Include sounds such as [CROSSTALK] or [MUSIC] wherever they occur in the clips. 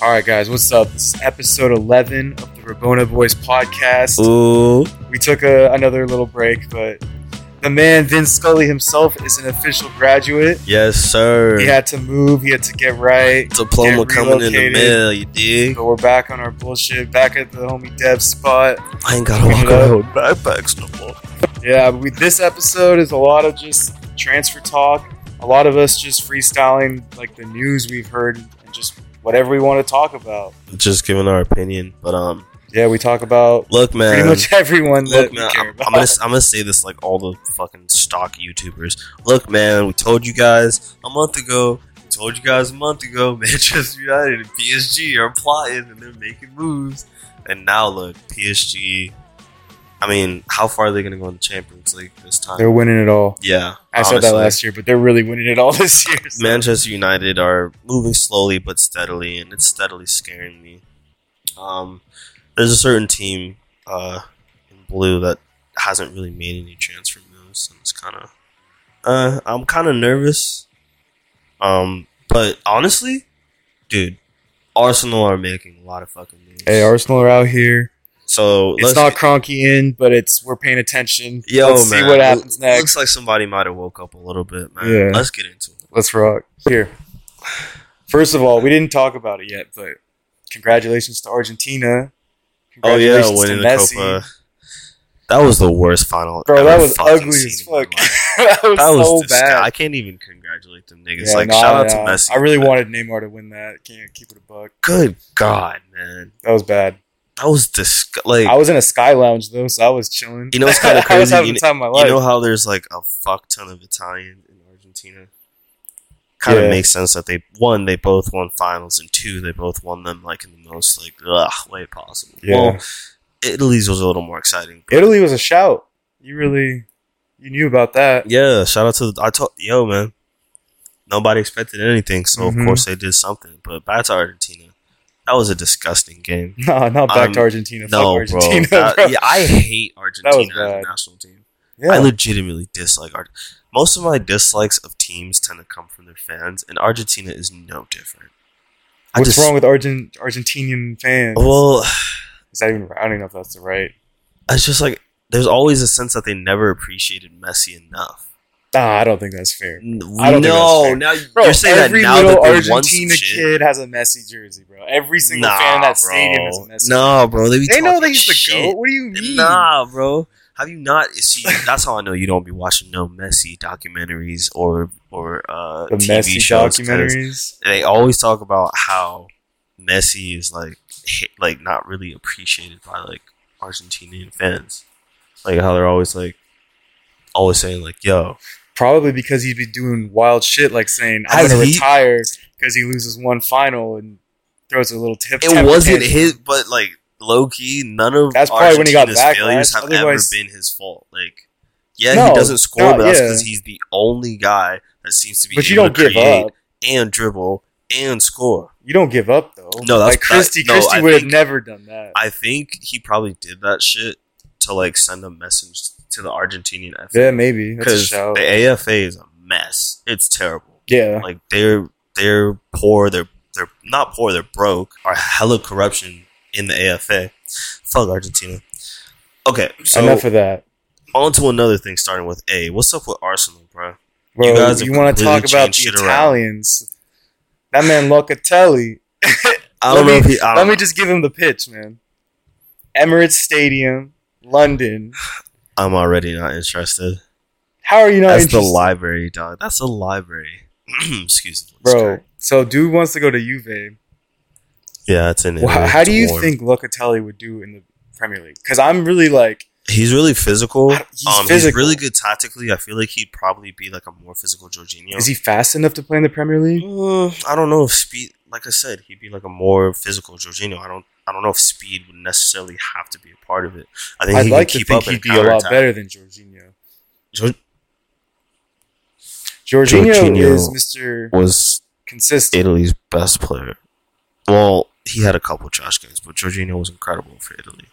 All right, guys, what's up? This is episode 11 of the Rabona Boys podcast. Ooh, We took a, another little break, but the man, Vince Scully himself, is an official graduate. yes, sir. He had to move, he had to get right. Diploma get coming in the mail, you dig? But we're back on our bullshit, back at the homie Dev spot. I ain't gotta Pick walk around with backpacks no more. Yeah, we, this episode is a lot of just transfer talk. A lot of us just freestyling like the news we've heard and just whatever we want to talk about. Just giving our opinion, but um, Yeah, we talk about look, man. pretty much [LAUGHS] everyone that Look, man, care I'm. I'm gonna I'm gonna say this like all the fucking stock YouTubers. Look, man, we told you guys a month ago. We told you guys a month ago. [LAUGHS] Manchester United and PSG are plotting and they're making moves. And now look, PSG. I mean, how far are they gonna go in the Champions League this time? They're winning it all. yeah, I said that last year, but they're really winning it all [LAUGHS] this year. so- Manchester United are moving slowly but steadily, and it's steadily scaring me. Um, there's a certain team uh, in blue that hasn't really made any transfer moves, and it's kind of uh, I'm kind of nervous. Um, but honestly, dude, Arsenal are making a lot of fucking moves. Hey, Arsenal are out here. So It's not Cronky in, but it's we're paying attention. yo Let's man. see what happens next. Looks like somebody might have woke up a little bit, man. Yeah. Let's get into it. Let's rock. Here. First of all, we didn't talk about it yet, but congratulations to Argentina. Oh yeah, Congratulations winning to the Messi. Copa. That was the worst final. Bro, that was ugly as fuck. [LAUGHS] that was, That was so bad. I can't even congratulate them niggas. Yeah, like nah, shout out nah. to Messi. I really man. wanted Neymar to win that. Can't keep it a buck. Good God, man, That was bad. That was disg- Like I was in a sky lounge though, so I was chilling. You know it's [LAUGHS] I was crazy? You of my you know how there's like a fuck ton of Italian in Argentina. Kind of Yeah. makes sense that they one they both won finals and two they both won them like in the most like ugh way possible. Yeah. Well, Italy's was a little more exciting. Italy was a shout. You really, you knew about that. Yeah, shout out to the, I told yo man. Nobody expected anything, so Mhm. of course they did something. But back to Argentina, that was a disgusting game. [LAUGHS] No, not back I'm- to um, Argentina. No, Fuck bro. Argentina, That- bro. yeah, I hate [LAUGHS] Argentina as a national team. Yeah. I legitimately dislike Art. Most of my dislikes of teams tend to come from their fans, and Argentina is no different. I What's just- wrong with Argent Argentinian fans? Well, [SIGHS] Is that even? I don't even know if that's the right. it's just like there's always a sense that they never appreciated Messi enough. Nah, I don't think that's fair. I don't no, that's now Bro, you're saying that every now little that they Argentina kid has a Messi jersey, bro. Every single nah, fan in that bro. stadium is a Messi. Nah, bro. They, they know that he's the shit. goat. What do you mean? Nah, bro. Have you not? See, that's how I know you don't be watching no Messi documentaries or or uh, the TV Messi shows documentaries. They always talk about how Messi is like like not really appreciated by like Argentinian fans. Like how they're always like always saying like, "Yo, Probably because he'd be doing wild shit, like saying, "I'm Has gonna he- retire" because he loses one final and throws a little tip. it temper wasn't tantrum. his, but like low key, none of That's probably when he got Argentina's failures have ever been his fault. Like, yeah, No, he doesn't score, no, but that's yeah. because he's the only guy that seems to be. But you able don't to give create up. and dribble and score. You don't give up though. No, that's- like Christy. that- no, Christie I would have think- never done that. I think he probably did that shit to like send a message to the Argentinian FA yeah, maybe because the AFA is a mess. It's terrible. yeah, Like they're they're poor. They're they're not poor. They're broke. Are hella corruption in the AFA. Fuck Argentina. Okay, so enough of that, on to another thing. Starting with A. What's up with Arsenal, bro? bro. You guys you want to talk about the shit around. Italians? That man Locatelli. [LAUGHS] I Let don't know me- if he. Let don't me know. just give him the pitch, man. Emirates Stadium, London. [SIGHS] [SIGHS] [SIGHS] I'm already not interested. How are you not That's the library, dog. That's a library. [CLEARS THROAT] Excuse me, bro? So, dude wants to go to Juve. Yeah, it's in. Well, how, Italy. how do you warm. think Locatelli would do in the Premier League? Because I'm really like, He's really physical. He's um, He's really good tactically. I feel like he'd probably be like a more physical Jorginho. is he fast enough to play in the Premier League? Mm, I don't know if speed. Like I said, he'd be like a more physical Jorginho. I don't. I don't know if speed would necessarily have to be a part of it. I think I'd he like could to keep think up he'd be a lot counterattack. better than Jorginho. Jor- Jorginho, Jorginho is Mr. was Consistent. Italy's best player. Well, he had a couple trash games, but Jorginho was incredible for Italy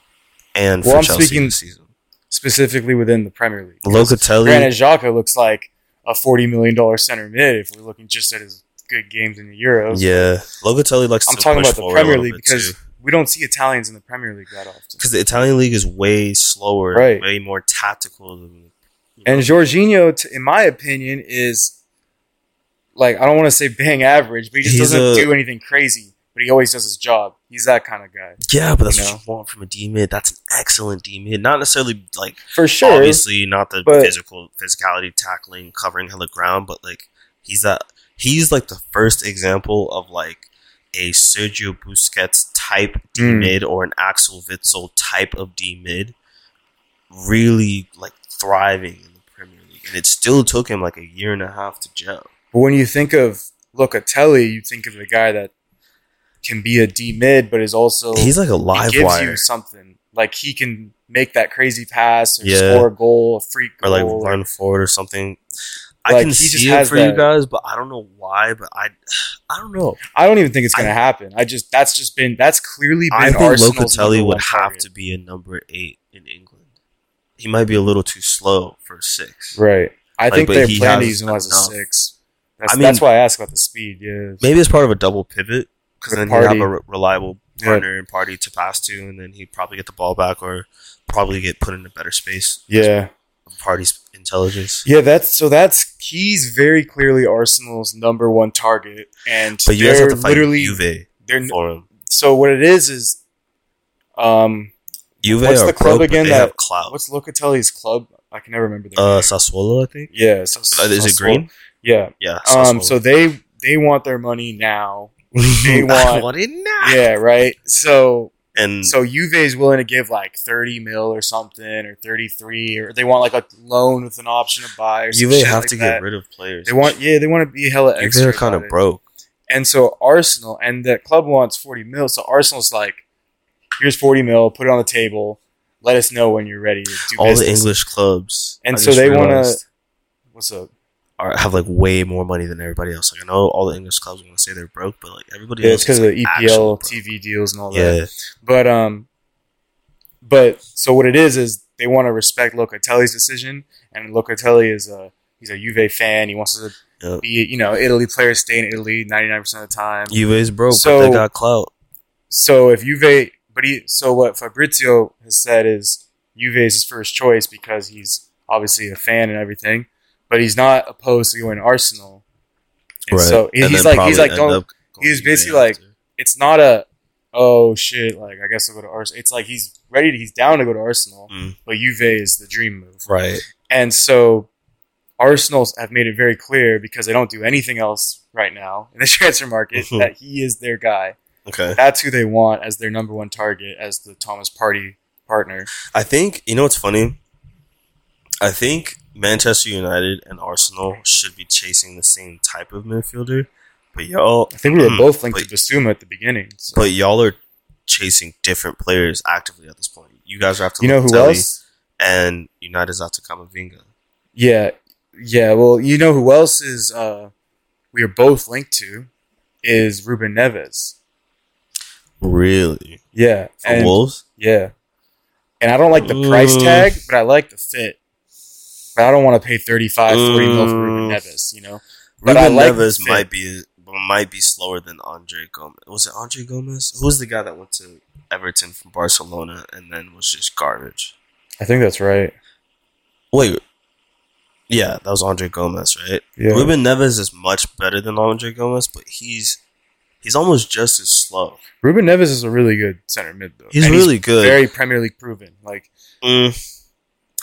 and Well, for I'm Chelsea speaking- this season. specifically within the Premier League. Locatelli, Granit Xhaka looks like a forty million dollar center mid if we're looking just at his good games in the Euros. Yeah, Locatelli likes. I'm to talking push about the Premier League because too. We don't see Italians in the Premier League that often. because the Italian league is way slower, Right. way more tactical. Than, you And know. Jorginho, t- in my opinion, is like I don't want to say bang average, but he just He's doesn't a- do anything crazy. But he always does his job. He's that kind of guy, yeah, but that's you what you want from a D mid. That's an excellent D mid. Not necessarily like for sure. obviously not the but- physical physicality, tackling, covering hella ground, but like he's that he's like the first example of like a Sergio Busquets type D Mm. mid or an Axel Witsel type of D mid, really like thriving in the Premier League, and it still took him like a year and a half to gel. But when you think of Locatelli, you think of a guy that can be a D mid, but is also He's like a he live gives wire, you something. Like he can make that crazy pass or Yeah. score a goal, a freak or goal. like run forward or something. I Like, can he just see it has for you guys, but I don't know why. But I, [SIGHS] I don't know. I don't even think it's going to I- happen. I just that's just been that's clearly been I think Arsenal's Locatelli would have target. to be a number eight in England. He might be a little too slow for a six. Right. I Like, think they he plan to use him as a six. That's, I mean- that's why I asked about the speed. Yeah. Maybe it's part of a double pivot because then you have a re- reliable Yeah. partner and Partey to pass to, and then he'd probably get the ball back or probably get put in a better space. Yeah. Partey's intelligence. Yeah, that's so that's he's very clearly Arsenal's number one target. And But you guys have to fight literally Juve they're for him. so what it is is um Juve What's the club but again that- have clout. what's Locatelli's club? I can never remember their Uh, name. Sassuolo, I think. Yeah, Uh, is it green? Yeah. Yeah. Um so they they want their money now. [LAUGHS] they I want- it now. Yeah, right. So And So Juve is willing to give like thirty mil or something, or thirty three, or they want like a loan with an option to buy. Or Juve have like to that. get rid of players. They want, yeah, they want to be hella Juve extra. are kind of it. broke. And so Arsenal and the club wants forty mil. So Arsenal's like, here's forty mil, put it on the table. Let us know when you're ready to do All the. English clubs, And I so they wanna- What's up? Are have like way more money than everybody else. Like I know all the English clubs want to say they're broke, but like everybody Yeah, else it's because is of the EPL TV deals and all broke. that. Yeah, But um, but so what it is is they want to respect Locatelli's decision, and Locatelli is a he's a Juve fan. He wants to Yep. be you know Italy players stay in Italy ninety nine percent of the time. Juve's broke, So- but they got clout. So if Juve, but he so what Fabrizio has said is Juve is his first choice because he's obviously a fan and everything, but he's not opposed to going to Arsenal. And so And he's like he's like don't he's basically like- after. it's not a oh shit like I guess I'll go to Arsenal. It's like he's ready to, he's down to go to Arsenal, Mm. but Juve is the dream move. right. And so Arsenal have made it very clear because they don't do anything else right now in the [LAUGHS] transfer market Mhm. that he is their guy. Okay, That's who they want as their number one target as the Thomas Partey partner. I think you know what's funny. I think Manchester United and Arsenal should be chasing the same type of midfielder, but y'all, I think we were Mm, both linked but- to Bissouma at the beginning. So. but y'all are chasing different players actively at this point. You guys are after you know who Locatelli, else? and United's after Camavinga. Yeah, yeah. Well, you know who else is uh, we are both linked to is Ruben Neves. Really? Yeah, For and Wolves? yeah, and I don't like the price tag, but I like the fit. But I don't want to pay 35, 40 mil for Ruben. Neves. You know, But Ruben like Neves might be might be slower than Andre Gomes. Was it Andre Gomes? Who was the guy that went to Everton from Barcelona and then was just garbage? I think that's right. Wait. Yeah, that was Andre Gomes, right? Yeah, Ruben Neves is much better than Andre Gomes, but he's he's almost just as slow. Ruben Neves is a really good center mid though. He's And really good. very Premier League proven. Like Mm,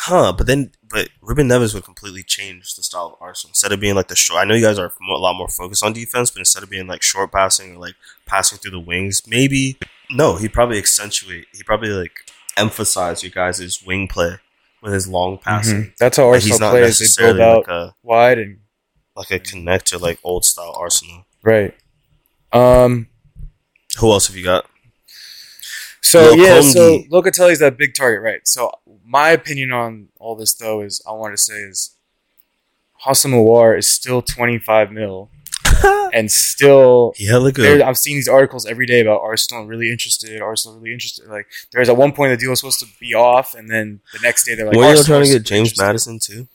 huh, but then but Ruben Neves would completely change the style of Arsenal. Instead of being like the short, I know you guys are a lot more focused on defense, but instead of being like short passing or like passing through the wings, maybe no, he'd probably accentuate. He'd probably like emphasize you guys' wing play with his long passing. mhm. that's how Like, Arsenal plays. They build out like a wide and like a connector like old style Arsenal. right. Um. Who else have you got? So yeah, so Locatelli's that big target, right? So my opinion on all this though is I want to say is Houssem Aouar is still 25 mil [LAUGHS] and still he hella good. I'm seeing these articles every day about Arsenal really interested, Arsenal really interested. Like there's at one point the deal was supposed to be off and then the next day they're like Were you trying to get James interested. Maddison too?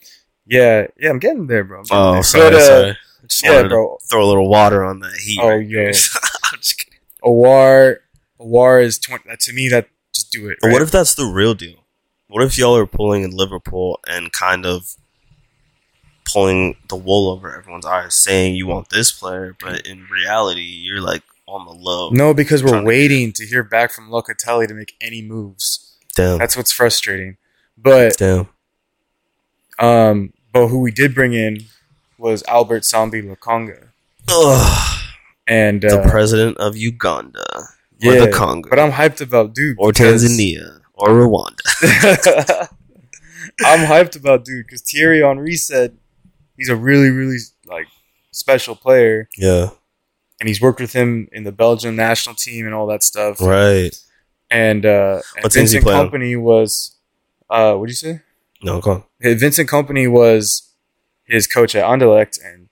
Yeah, yeah, I'm getting there, bro. Getting Oh, there. sorry, But, uh, sorry. just Yeah, bro. to throw a little water on that heat. Oh, right yeah. [LAUGHS] I'm just kidding. Aouar, Aouar is twenty. To me, that just do it. Right? what if that's the real deal? What if y'all are pulling in Liverpool and kind of pulling the wool over everyone's eyes, saying you want this player, but in reality, you're like on the low. No, because we're Trying to- waiting to hear back from Locatelli to make any moves. Damn. That's what's frustrating. But Damn. um, but who we did bring in was Albert Sambi Lokonga, Ugh. and the uh, president of Uganda. Or yeah, the Congo. But I'm hyped about Duke or Tanzania. Or Rwanda. [LAUGHS] [LAUGHS] I'm hyped about Duke because Thierry Henry said he's a really really like special player, Yeah. and he's worked with him in the Belgian national team and all that stuff. Right. And, uh, and What Vincent on? Company was, uh, what do you say? No, go on. Vincent Kompany was his coach at Anderlecht, and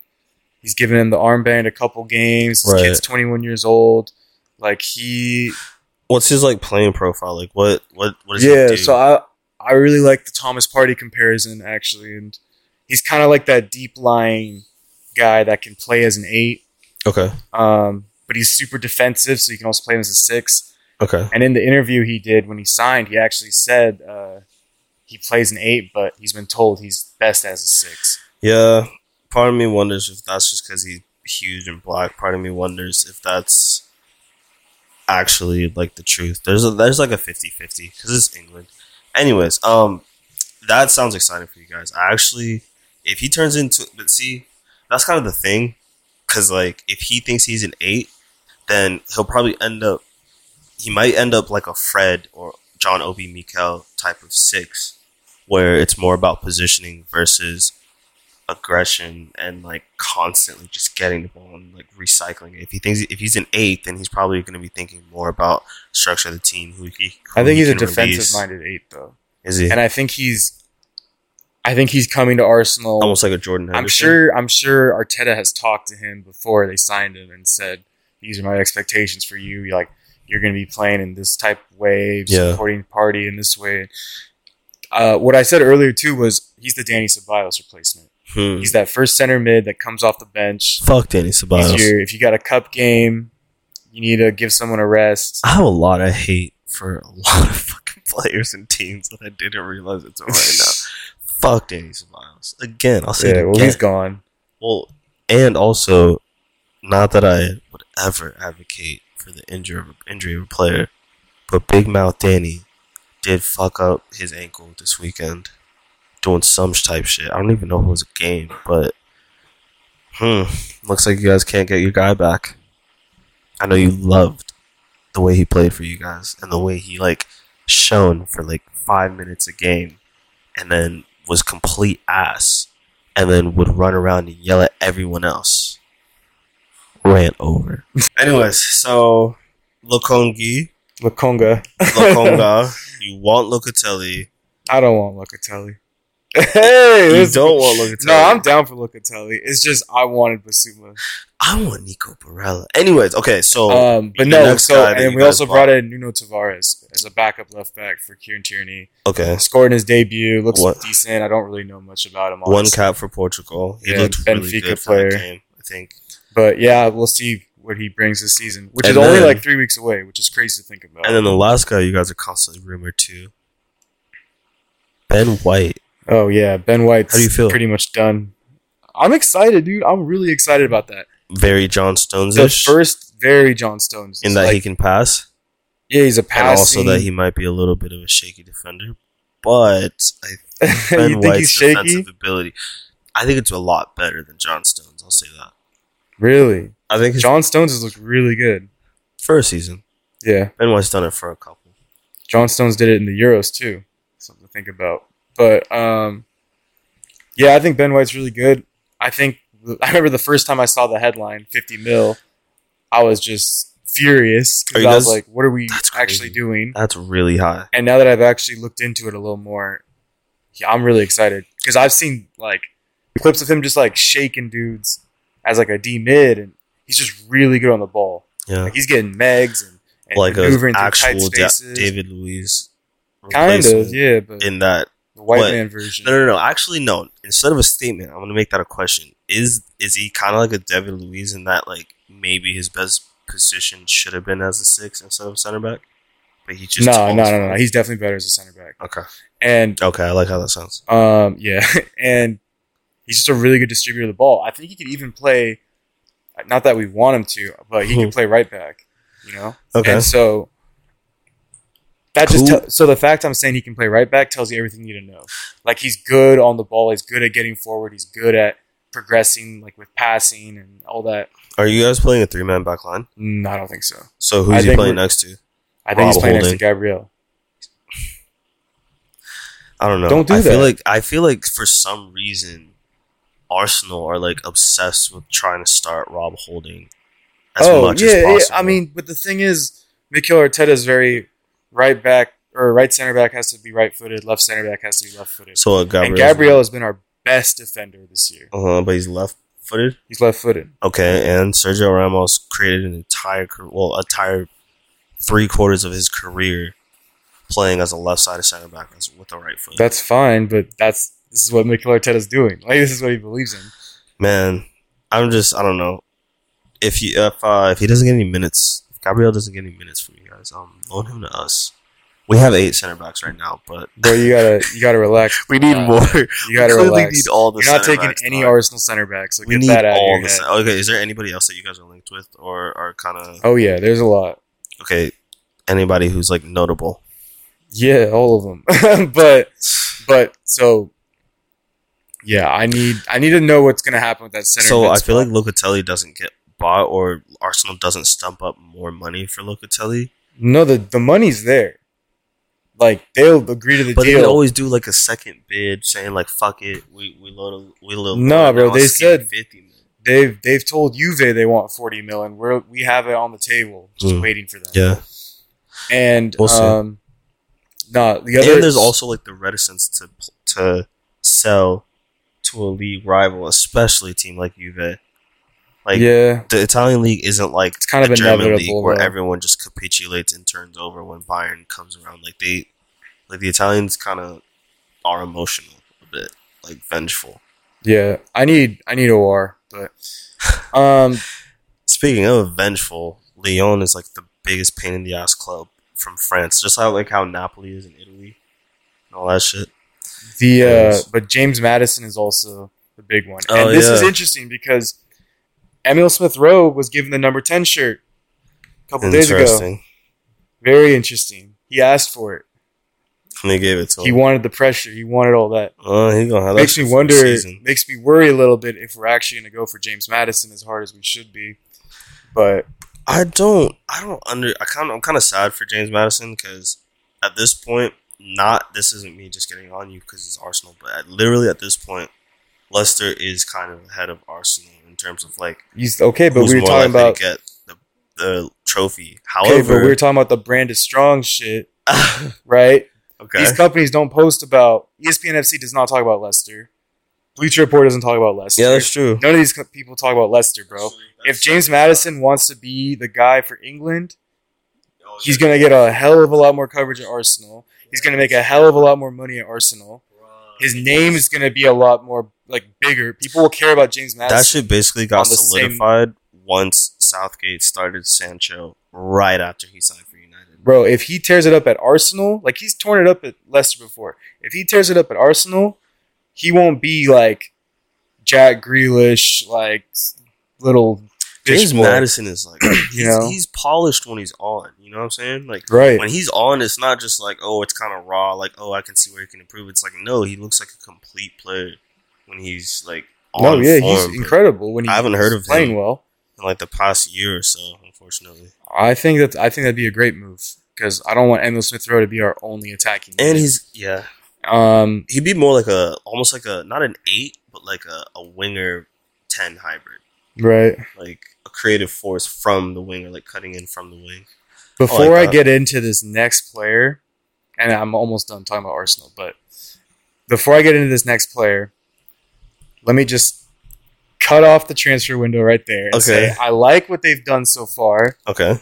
he's given him the armband a couple games. His Right. kid's 21 years old. Like he, What's his like playing profile? Like what what yeah. he do? So I I really like the Thomas Partey comparison actually, and he's kind of like that deep lying guy that can play as an eight, okay. um, but he's super defensive, so you can also play him as a six. Okay. And in the interview he did when he signed, he actually said uh, he plays an eight, but he's been told he's best as a six. Yeah. Part of me wonders if that's just because he's huge and black. Part of me wonders if that's actually like the truth. There's a there's like a 50-50 because it's England. Anyways, um, that sounds exciting for you guys. I actually, if he turns into, but see, that's kind of the thing, because like if he thinks he's an eight, then he'll probably end up, he might end up like a Fred or John Obi Mikel type of six, where it's more about positioning versus aggression and like constantly just getting the ball and like recycling it. If he thinks if he's an eight, then he's probably going to be thinking more about structure of the team. Who he, who I think he he's a defensive-minded eight, though, Is he and I think he's, I think he's coming to Arsenal. almost like a Jordan? I'm sure. I'm sure Arteta has talked to him before they signed him and said, "These are my expectations for you. You're like you're going to be playing in this type of way, Yeah. supporting Partey in this way." Uh, what I said earlier too was he's the Danny Ceballos replacement. Hmm. He's that first center mid that comes off the bench. Fuck Danny He's your, if you got a cup game, you need to give someone a rest. I have a lot of hate for a lot of fucking players and teams that I didn't realize until right now. [LAUGHS] Fuck Danny Ceballos. Again, I'll say yeah, it well, he's gone. Well, and also, not that I would ever advocate for the injury of, injury of a player, but Big Mouth Danny did fuck up his ankle this weekend doing some type shit. I don't even know if it was a game, but hmm, looks like you guys can't get your guy back. I know you loved the way he played for you guys and the way he like shone for like five minutes a game, and then was complete ass and then would run around and yell at everyone else. Rant over. [LAUGHS] Anyways, so Lokongi, Lakonga. Lokonga, [LAUGHS] you want Locatelli. I don't want Locatelli. Hey, You don't want Locatelli. No, I'm down for Locatelli. It's just I wanted Bissouma. I want Nico Barella. Anyways, okay, so Um, but no, so and we also brought- in Nuno Tavares as a backup left back for Kieran Tierney. okay, Scored in his debut, looks What? decent. I don't really know much about him. one cap for Portugal. He Yeah, looked really Benfica good for that player. game. I think. but yeah, we'll see what he brings this season, which And is only like three weeks away, which is crazy to think about. And then the last guy you guys are constantly rumored to, Ben White. Oh yeah, Ben White's How do you feel? pretty much done. I'm excited, dude. I'm really excited about that. Very John Stones The first very John Stones in that like, he can pass. yeah, he's a and also that he might be a little bit of a shaky defender. But I [LAUGHS] you Ben think White's he's shaky? defensive ability, I think it's a lot better than John Stones. I'll say that. Really, I think John Stones has looked really good. first season, Yeah, Ben White's done it for a couple. John Stones did it in the Euros too. Something to think about. But um, yeah, I think Ben White's really good. I think I remember the first time I saw the headline 50 mil, I was just furious because I was like, "What are we actually doing?" That's really high. And now that I've actually looked into it a little more, yeah, I'm really excited because I've seen like clips of him just like shaking dudes as like a D mid, and he's just really good on the ball. Yeah, Like he's getting megs and, and like an maneuvering through tight actual Da- David Luiz. kind of, yeah, but In that, white man version. no, no, no. Actually, no. Instead of a statement, I'm going to make that a question. is is he kind of like a David Luiz in that like maybe his best position should have been as a six instead of center back, but he just no, no, us no, no. He's definitely better as a center back. okay. And Okay, I like how that sounds. um, yeah, [LAUGHS] and he's just a really good distributor of the ball. I think he could even play. Not that we want him to, but he can play right back. You know. Okay, And so that just tell so the fact I'm saying he can play right back tells you everything you need to know. Like he's good on the ball, he's good at getting forward, he's good at progressing, like with passing and all that. are you guys playing a three man back line? Mm, I don't think so. So I who's he playing next to? I think he's Rob playing next to Gabriel. I don't know. Don't do I feel that. like I feel like for some reason Arsenal are like obsessed with trying to start Rob Holding as oh much yeah, as yeah. possible. I mean, but the thing is, Mikel Arteta is very right back or right center back has to be right footed, left center back has to be left footed. so uh, Gabriel, and Gabriel has been our best defender this year. uh-huh, but he's left footed. He's left footed. Okay, and Sergio Ramos created an entire well, entire three quarters of his career playing as a left sided center back with the right foot. That's fine, but that's this is what Mikel Arteta's doing. Like this is what he believes in. Man, I'm just I don't know if he if uh, if he doesn't get any minutes, if Gabriel doesn't get any minutes for you guys, um, loan him to us. We have eight center backs right now, but Bro, you gotta you gotta relax. [LAUGHS] we need Uh, more. You gotta clearly relax. need all the You're not taking any dog. Arsenal center backs. So We get need that out of all the. Okay, is there anybody else that you guys are linked with, or are kind of Oh yeah, there's a lot. okay? Anybody who's like notable? Yeah, all of them. [LAUGHS] but but so yeah, I need I need to know what's gonna happen with that center. So I feel like. Locatelli doesn't get bought, or Arsenal doesn't stump up more money for Locatelli. No, the the money's there. Like they'll agree to the deal. But they deal. can always do like a second bid, saying like "fuck it, we we load a, we load." Nah, bro, they said fifty. Million. They've they've told Juve they want forty million. We're we have it on the table, just Mm. waiting for them. Yeah, and We'll um, no, the other and there's also like the reticence to to sell to a league rival, especially a team like Juve. Like yeah, the Italian league isn't like It's kind of the German league where though. everyone just capitulates and turns over when Bayern comes around. Like they, like the Italians, kind of are emotional a bit, like vengeful. yeah. I need I need OR, but [LAUGHS] um, Speaking of vengeful, Lyon is like the biggest pain in the ass club from France. Just how like how Napoli is in Italy and all that shit. The uh, but James Maddison is also the big one, Oh, and this is interesting because Emil Smith Rowe was given the number ten shirt a couple days ago. Very interesting. He asked for it. And they gave it to him. He wanted the pressure. He wanted all that. Oh, he gonna have makes me wonder. season. Makes me worry a little bit if we're actually going to go for James Maddison as hard as we should be. But I don't. I don't under. I kind. of I'm kind of sad for James Maddison because at this point, not this isn't me just getting on you because it's Arsenal, but at, literally at this point, Leicester is kind of ahead of Arsenal in terms of like he's okay. But we were talking about get the, the trophy. okay. But However, we were talking about the Brandon Strong shit, [LAUGHS] right? okay, These companies don't post about ESPN FC does not talk about Leicester. Bleacher Report doesn't talk about Leicester. yeah, that's true. None of these co- people talk about Leicester, bro. If James Maddison wants to be the guy for England, oh, he's going to get a hell of a lot more coverage at Arsenal. He's going to make a hell of a lot more money at Arsenal. His name is going to be a lot more like bigger. People will care about James Maddison. That shit basically got the same- solidified once Southgate started Sancho right after he signed for United. Bro, if he tears it up at Arsenal, like he's torn it up at Leicester before. If he tears it up at Arsenal, he won't be like Jack Grealish, like little James boy. Maddison is like [CLEARS THROAT] he's, You know? he's polished when he's on. You know what I'm saying? Like Right. when he's on, it's not just like oh, it's kind of raw. Like oh, I can see where he can improve. It's like no, he looks like a complete player when he's like on No, yeah, form, he's incredible when he I haven't heard of playing him. well. In like the past year or so, unfortunately. I think that I think that'd be a great move because I don't want Emil Smith Rowe to be our only attacking. And mid. he's yeah, um he'd be more like a almost like a not an eight, but like a, a winger ten hybrid, right. like creative force from the wing or like cutting in from the wing. Before I that. get into this next player, and I'm almost done talking about Arsenal, but before I get into this next player, let me just cut off the transfer window right there Okay. say I like what they've done so far. Okay,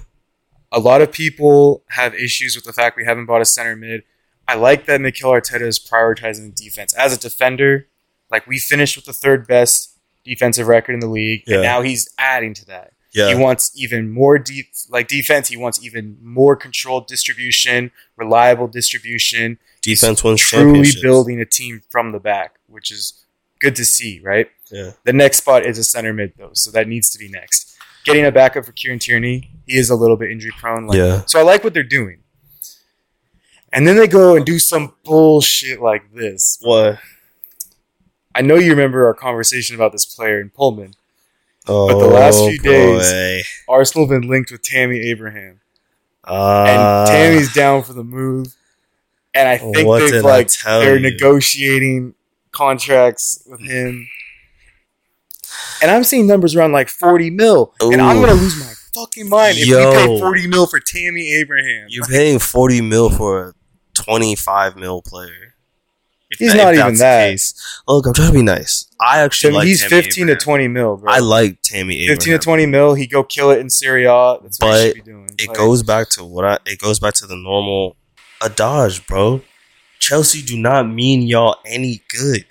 A lot of people have issues with the fact we haven't bought a center mid. I like that Mikel Arteta is prioritizing defense as a defender. Like we finished with the third best defensive record in the league, Yeah. and now he's adding to that. Yeah. He wants even more deep, like defense. He wants even more controlled distribution, reliable distribution. Defense wins Truly building a team from the back, which is good to see, right? Yeah. The next spot is a center mid, though, so that needs to be next. Getting a backup for Kieran Tierney, he is a little bit injury prone. Like, Yeah. So I like what they're doing. And then they go and do some bullshit like this. What? I know you remember our conversation about this player in Pullman. Oh, the last few days- boy. Arsenal have been linked with Tammy Abraham. Uh, and Tammy's down for the move. And I think they've like they're you? negotiating contracts with him. And I'm seeing numbers around like 40 mil. And I'm gonna lose my fucking mind if we pay 40 mil for Tammy Abraham. You're paying 40 mil for a 25 mil player. He's that- not even that. case. Look, I'm trying to be nice. I actually So like he's Tammy 15 to 20 mil, bro. I like Tammy Abraham. 15 to 20 mil. He go kill it in Serie A. That's what he But should be doing. It Like, goes back to what I. It goes back to the normal A dodge, bro. Chelsea do not mean y'all any good.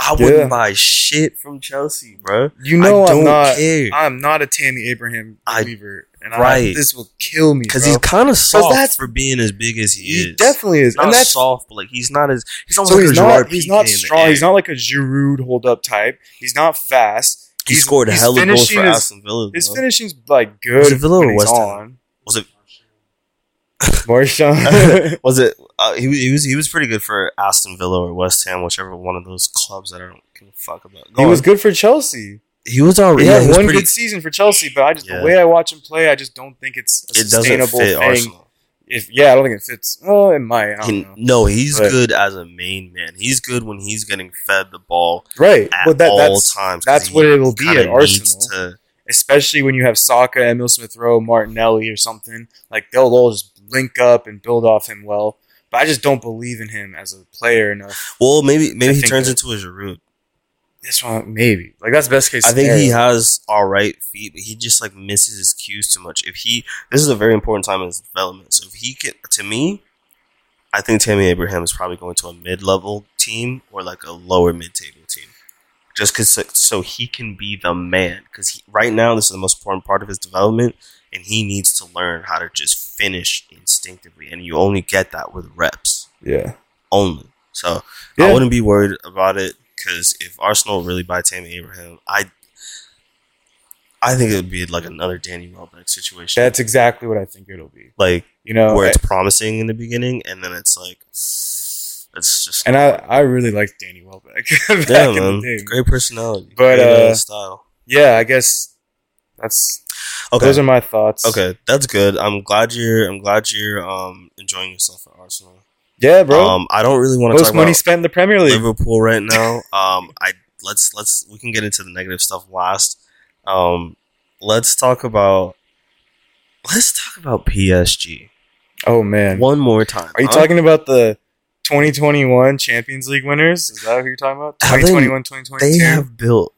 I Yeah. wouldn't buy shit from Chelsea, bro. You know I I'm don't not. care I'm not a Tammy Abraham I- believer, and right. This will kill me because he's kind of soft that's- for being as big as he, he is. He definitely is, not and that's soft, but like he's not as he's almost so like he's a not he's not strong. He's not like a Giroud hold up type. He's not fast. He he's- scored he's hella goals finishing for his- Aston Villa. His finishing's like good. Was it Villa or West Ham? Was it Marshawn. [LAUGHS] [LAUGHS] was it? Uh, he, was- he was he was pretty good for Aston Villa or West Ham, whichever one of those clubs that I don't give a fuck about. Go he was good for Chelsea. He was already. Yeah, was one pretty, good season for Chelsea, but I just Yeah. the way I watch him play, I just don't think it's a it doesn't sustainable fit thing. Arsenal. If yeah, I don't think it fits. Oh, it might. I don't He- know. no, he's But- good as a main man. He's good when he's getting fed the ball Right, at but that, all that's times. that's what it'll be at Arsenal. to- especially when you have Saka, Emil Smith Rowe, Martinelli, or something. Like they'll all just link up and build off him well. But I just don't believe in him as a player enough. well, maybe maybe he turns that- into a Giroud. This one, maybe. Like that's best case. I think he has all right feet, but he just like misses his cues too much. If he, this is a very important time in his development. So if he can, to me, I think Tammy Abraham is probably going to a mid-level team or like a lower mid-table team, just because so, so he can be the man. Because right now, this is the most important part of his development, and he needs to learn how to just finish instinctively, and you only get that with reps Yeah. only. So Yeah. I wouldn't be worried about it because if Arsenal really buy Tammy Abraham, I I think it would be like another Danny Welbeck situation, That's exactly what I think it'll be. like You know, where it's promising in the beginning and then it's like it's just and I I really liked Danny Welbeck [LAUGHS] yeah, man, great personality, But, great, uh, style. Yeah, I guess that's Okay, those are my thoughts. okay, that's good. I'm glad you're I'm glad you're um enjoying yourself at Arsenal. Yeah, bro. Um, I don't really want to Most talk money about spent in the Premier League. Liverpool right now. Um, I let's let's we can get into the negative stuff last. Um, let's talk about let's talk about PSG Oh man, one more time. are you talking about the 2021 Champions League winners? Is that who you're talking about? 2021, 2022. They have built.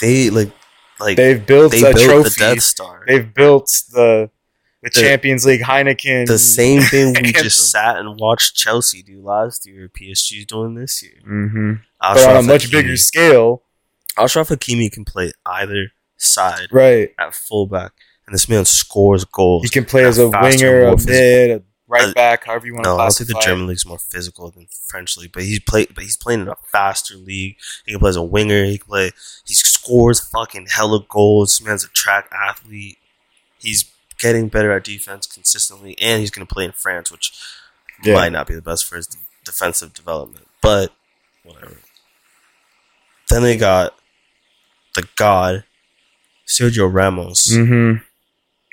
They like like they, They've built a built trophy. the Death Star. They've built the the, The- Champions League Heineken. the same thing we [LAUGHS] just sat and watched Chelsea do last year. PSG's doing this year. hmm But on a much bigger scale, Achraf Hakimi can play either side right? at fullback, and this man scores goals. He can play as a winger, a mid, a right Uh, back, however you want to No, I classify. think the German league's more physical than French league, but he's play, but he's playing in a faster league. He can play as a winger. He can play. He scores fucking hella goals. This man's a track athlete. He's getting better at defense consistently, and he's going to play in France, which Yeah. might not be the best for his defensive development, but whatever. Then they got the god Sergio Ramos. Mm-hmm.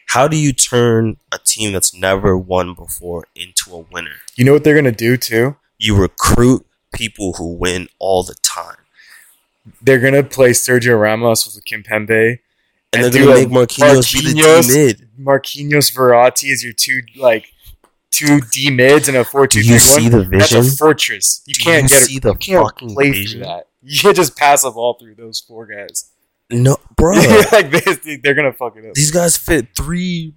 How do you turn a team that's never won before into a winner? You know what they're gonna do too? You recruit people who win all the time. They're gonna play Sergio Ramos with Kimpembe, And, And they're going to make Marquinhos be the Marquinhos- mid. Marquinhos, Verratti as your two like two D mids and a four two see one. the That's vision? a fortress. You Do can't you get see it. the you can't fucking play vision? through that. [LAUGHS] You can't just pass the ball through those four guys. No, bro. [LAUGHS] like this, they're gonna fuck it up. These guys fit three,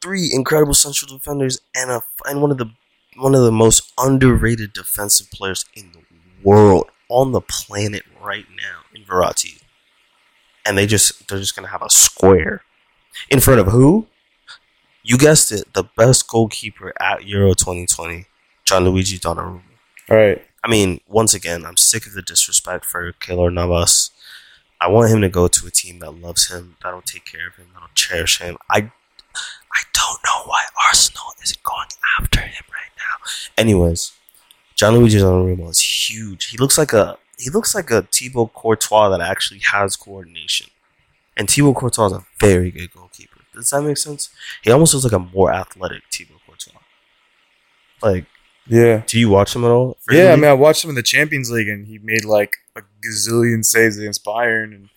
three incredible central defenders and a and one of the one of the most underrated defensive players in the world. on the planet right now in Verratti, and they just they're just gonna have a square in front of who? You guessed it, the best goalkeeper at Euro 2020, Gianluigi Donnarumma. All right. I mean, once again, I'm sick of the disrespect for Keylor Navas. I want him to go to a team that loves him, that'll take care of him, that'll cherish him. I, I don't know why Arsenal isn't going after him right now. Anyways, Gianluigi Donnarumma is huge. He looks like a he looks like a Thibaut Courtois that actually has coordination. And Thibaut Courtois is a very good goalkeeper. Does that make sense? He almost looks like a more athletic Thibaut Courtois. Like, Yeah. do you watch him at all? Yeah, I mean, I watched him in the Champions League, and he made like a gazillion saves against Bayern, and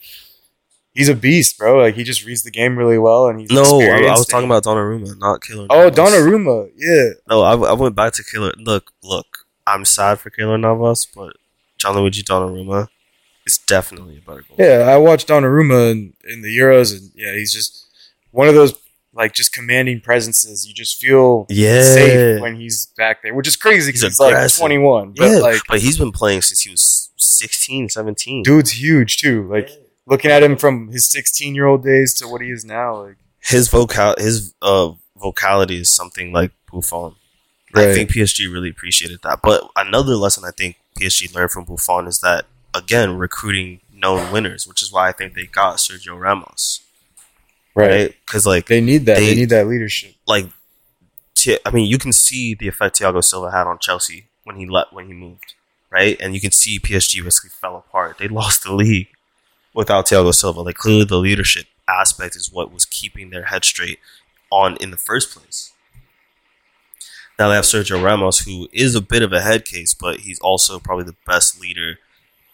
he's a beast, bro. Like he just reads the game really well, and he's No, I, I was talking about Donnarumma, not Killer. Oh, Navas. Donnarumma, yeah. No, I, I went back to Killer. Look, look, I'm sad for Killer Navas, but Gianluigi Donnarumma is definitely a better goal. Yeah, I watched Donnarumma in, in the Euros, and yeah, he's just one of those like just commanding presences. You just feel Yeah. safe when he's back there, which is crazy because He's he's, like 21. But yeah, like, but he's been playing since he was 16, 17. dude's huge too. Like looking at him from his 16 year old days to what he is now, like his vocal, his uh, vocality is something like Buffon. I think PSG really appreciated that. But another lesson I think PSG learned from Buffon is that again recruiting known winners, which is why I think they got Sergio Ramos, right? Because like They need that. They, They- need that leadership. like I mean, you can see the effect Thiago Silva had on Chelsea when he left when he moved, right? And you can see PSG basically fell apart. They [LAUGHS] lost the league without Thiago Silva. Like clearly, the leadership aspect is what was keeping their head straight on in the first place. Now they have Sergio Ramos, who is a bit of a head case, but he's also probably the best leader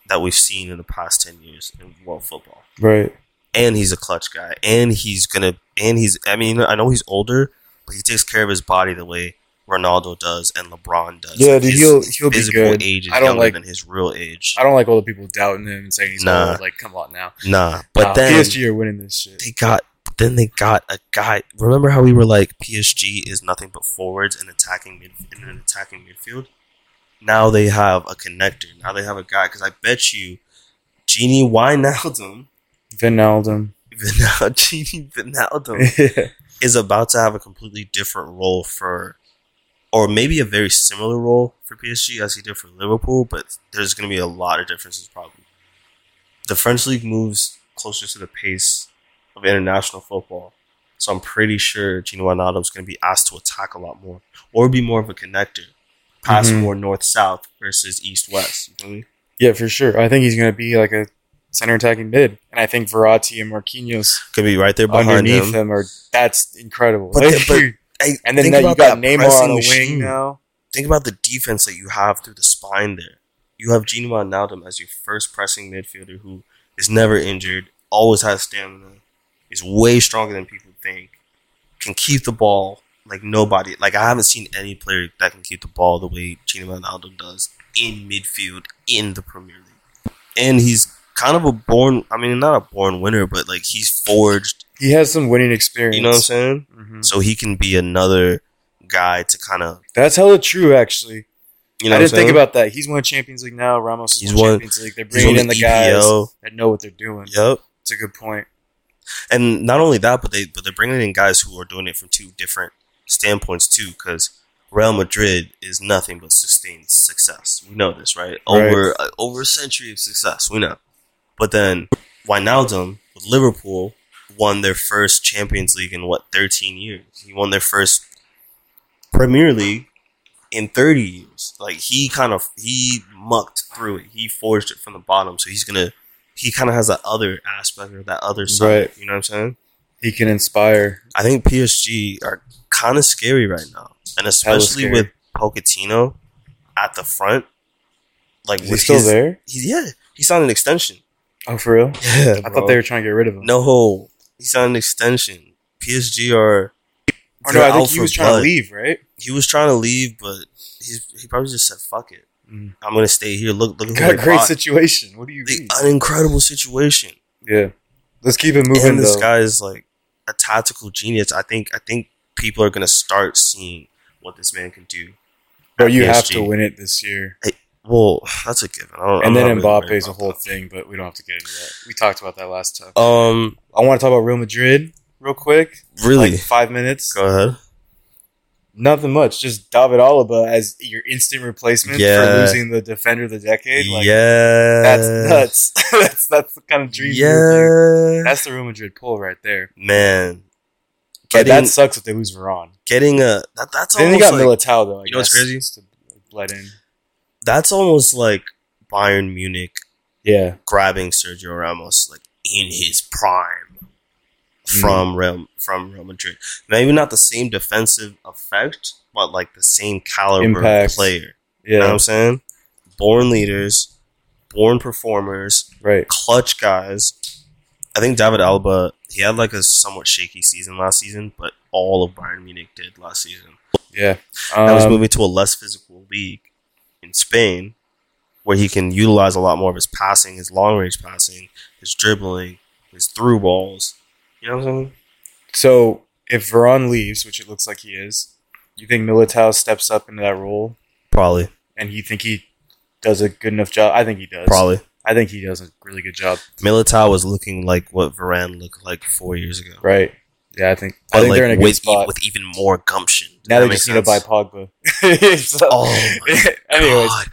that we've seen in the past ten years in world football Right. and he's a clutch guy, and he's gonna, and he's. I mean, I know he's older, but he takes care of his body the way Ronaldo does and LeBron does. Yeah, dude, his he'll- he'll be physical good. age is I don't younger like- than his real age. I don't like all the people doubting him and saying he's Nah. old. Like, come on now. Nah, but Nah, then PSG are winning this shit. they got. Then they got a guy. Remember how we were like PSG is nothing but forwards and attacking mid in an attacking midfield. Now they have a connector. Now they have a guy because I bet you, Gini Wijnaldum, Vinaldum. Vinal- [LAUGHS] Gini Wijnaldum yeah. [LAUGHS] is about to have a completely different role for, or maybe a very similar role for PSG as he did for Liverpool, but there's going to be a lot of differences probably. The French league moves closer to the pace of international football, so I'm pretty sure Gino Wijnaldum is going to be asked to attack a lot more, or be more of a connector, pass Mhm. more north south versus east west. You know what I mean? Yeah, for sure. I think he's going to be like a center attacking mid, and I think Verratti and Marquinhos Could be right there behind underneath him. him are that's incredible. But Like, the- but- [LAUGHS] Hey, and then think now you about got Neymar pressing on a machine. wing now. think about the defense that you have through the spine there. You have Gino Wijnaldum as your first pressing midfielder who is never injured, always has stamina, is way stronger than people think, can keep the ball like nobody. Like I haven't seen any player that can keep the ball the way Gino Wijnaldum does in midfield in the Premier League. And he's kind of a born, I mean, not a born winner, but like he's forged, He has some winning experience. you know what I'm saying? hmm So he can be another guy to kind of, That's hella true, actually. you know I didn't think about that. He's won Champions League now. Ramos is He's won Champions League. They're bringing in the guys that know what they're doing. Yep. It's a good point. and not only that, but they but they're bringing in guys who are doing it from two different standpoints too. Because Real Madrid is nothing but sustained success. We know this, right? Over uh, over a century of success. We know. But then Wijnaldum with Liverpool won their first Champions League in what thirteen years. He won their first Premier League in 30 years. Like he kind of he mucked through it. He forged it from the bottom. So he's gonna he kind of has that other aspect or that other side. Right. You know what I'm saying? He can inspire. I think PSG are kind of scary right now, and especially with Pochettino at the front. Like Is he still his, there? He's yeah. He signed an extension. Oh, for real? [LAUGHS] Yeah, I thought they were trying to get rid of him. no. He signed an extension. PSG are. Or no, I think he was trying to leave, right? He was trying to leave, but he's he probably just said, "Fuck it, Mm. I'm gonna stay here." Look, look at Got a great bought. situation. What do you mean? an incredible situation. Yeah. Let's keep it moving, and this though. guy is like a tactical genius. I think I think people are gonna start seeing what this man can do. But you have to win it this year. Well, that's a given. And then really worried a whole that. thing, but we don't have to get into that. We talked about that last time. Um, I want to talk about Real Madrid real quick. really? Like five minutes. Go ahead. Nothing much. Just David Alaba as your instant replacement Yeah. for losing the defender of the decade. Like, yeah, That's nuts. [LAUGHS] that's that's the kind of dream. Yeah, That's the Real Madrid pull right there. man. But Getting that sucks if they lose Varane. getting a that, that's Then almost got like, Militao though. I You know what's crazy? to let in. that's almost like Bayern Munich Yeah. grabbing Sergio Ramos like in his prime from Real from Real Madrid. Maybe not the same defensive effect, but like the same caliber Impact. of player. You know what Yeah. I'm saying? Born leaders, born performers, Right. clutch guys. I think David Alaba he had like a somewhat shaky season last season, but all of Bayern Munich did last season. Yeah. I was Um, moving to a less physical league in Spain, where he can utilize a lot more of his passing, his long range passing, his dribbling, his through balls. You know what I'm saying? So if Varane leaves, which it looks like he is, you think Militao steps up into that role, Probably, and you think he does a good enough job? I think he does. probably. I think he does a really good job. Militao was looking like what Varane looked like four years ago, Right. Yeah, I think. I think like they're in a good with, spot. with even more gumption. Does now that they make just need to buy sense? Pogba. [LAUGHS] So- Oh my [LAUGHS] anyways, God.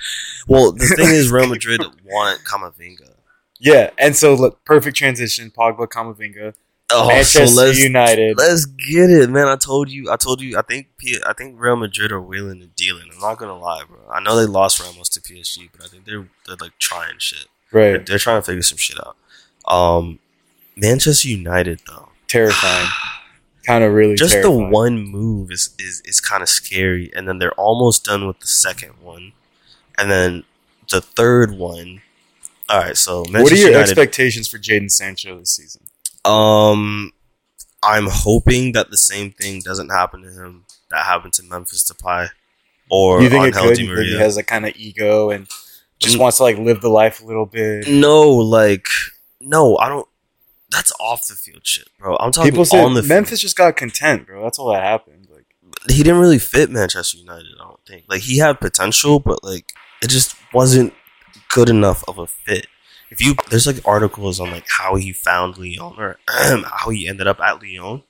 Well, the thing is, Real [LAUGHS] Madrid want Camavinga. yeah, and so look, perfect transition. Pogba, Camavinga, Oh, Manchester so let's United. let's get it, man. I told you, I told you. I think I think Real Madrid are willing to dealing. I'm not gonna lie, bro. I know they lost Ramos to PSG, but I think they're they're like trying shit. They're, Right. they're trying to figure some shit out. Um, Manchester United though, [SIGHS] Terrifying. kind of really just terrifying. the one move is is is kind of scary, and then they're almost done with the second one, and then the third one. All right, so Manchester What are your United, expectations for Jadon Sancho this season? Um, I'm hoping that the same thing doesn't happen to him that happened to Memphis Depay or you think it could? Di he has a kind of ego and just Mm. wants to like live the life a little bit? No, like no, I don't. That's off the field shit, bro. I'm talking People say on the Memphis just got content, bro. That's all that happened. Like, He didn't really fit Manchester United. I don't think. Like he had potential, but like it just wasn't good enough of a fit. If you there's like articles on like how he found Lyon or [CLEARS THROAT] how he ended up at Lyon,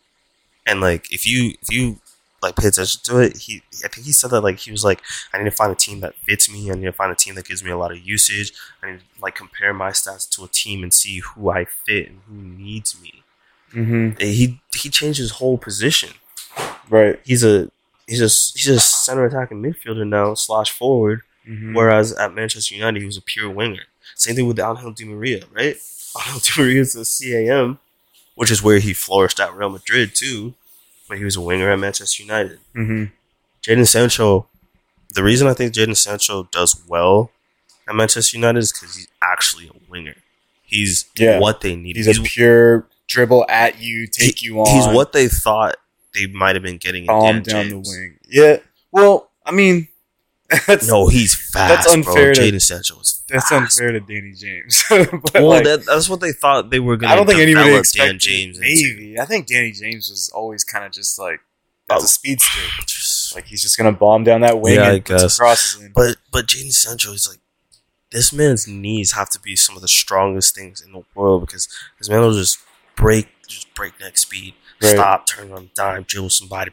and like if you if you like pay attention to it, he I think he said that like he was like I need to find a team that fits me. I need to find a team that gives me a lot of usage. I need to like compare my stats to a team and see who I fit and who needs me. mm-hmm. And he he changed his whole position. right? He's a he's a he's a center attacking midfielder now slash forward. Mm-hmm. Whereas at Manchester United, he was a pure winger. Same thing with Angel Di Maria, right? Angel Di Maria is a CAM, which is where he flourished at Real Madrid too. But he was a winger at Manchester United. Mm-hmm. Jadon Sancho, the reason I think Jadon Sancho does well at Manchester United is because he's actually a winger. He's Yeah. what they need. He's, a pure dribble at you, take you on. he's what they thought they might have been getting in bomb down James. the wing. Yeah. Well, I mean, that's No, he's fast. That's unfair Bro. to- Jadon Sancho is that's fast. unfair to Danny James. [LAUGHS] Well, like, that, that's what they thought they were going to I don't think anybody Dan expected James into. Maybe I think Danny James was always kind of just like Oh. a speedster. [SIGHS] Like he's just gonna bomb down that wing Yeah, and put some guess. crosses in. But but Jadon Sancho is like this man's knees have to be some of the strongest things in the world because this man will just break just breakneck speed, Right. stop, turn on dime, dribble somebody.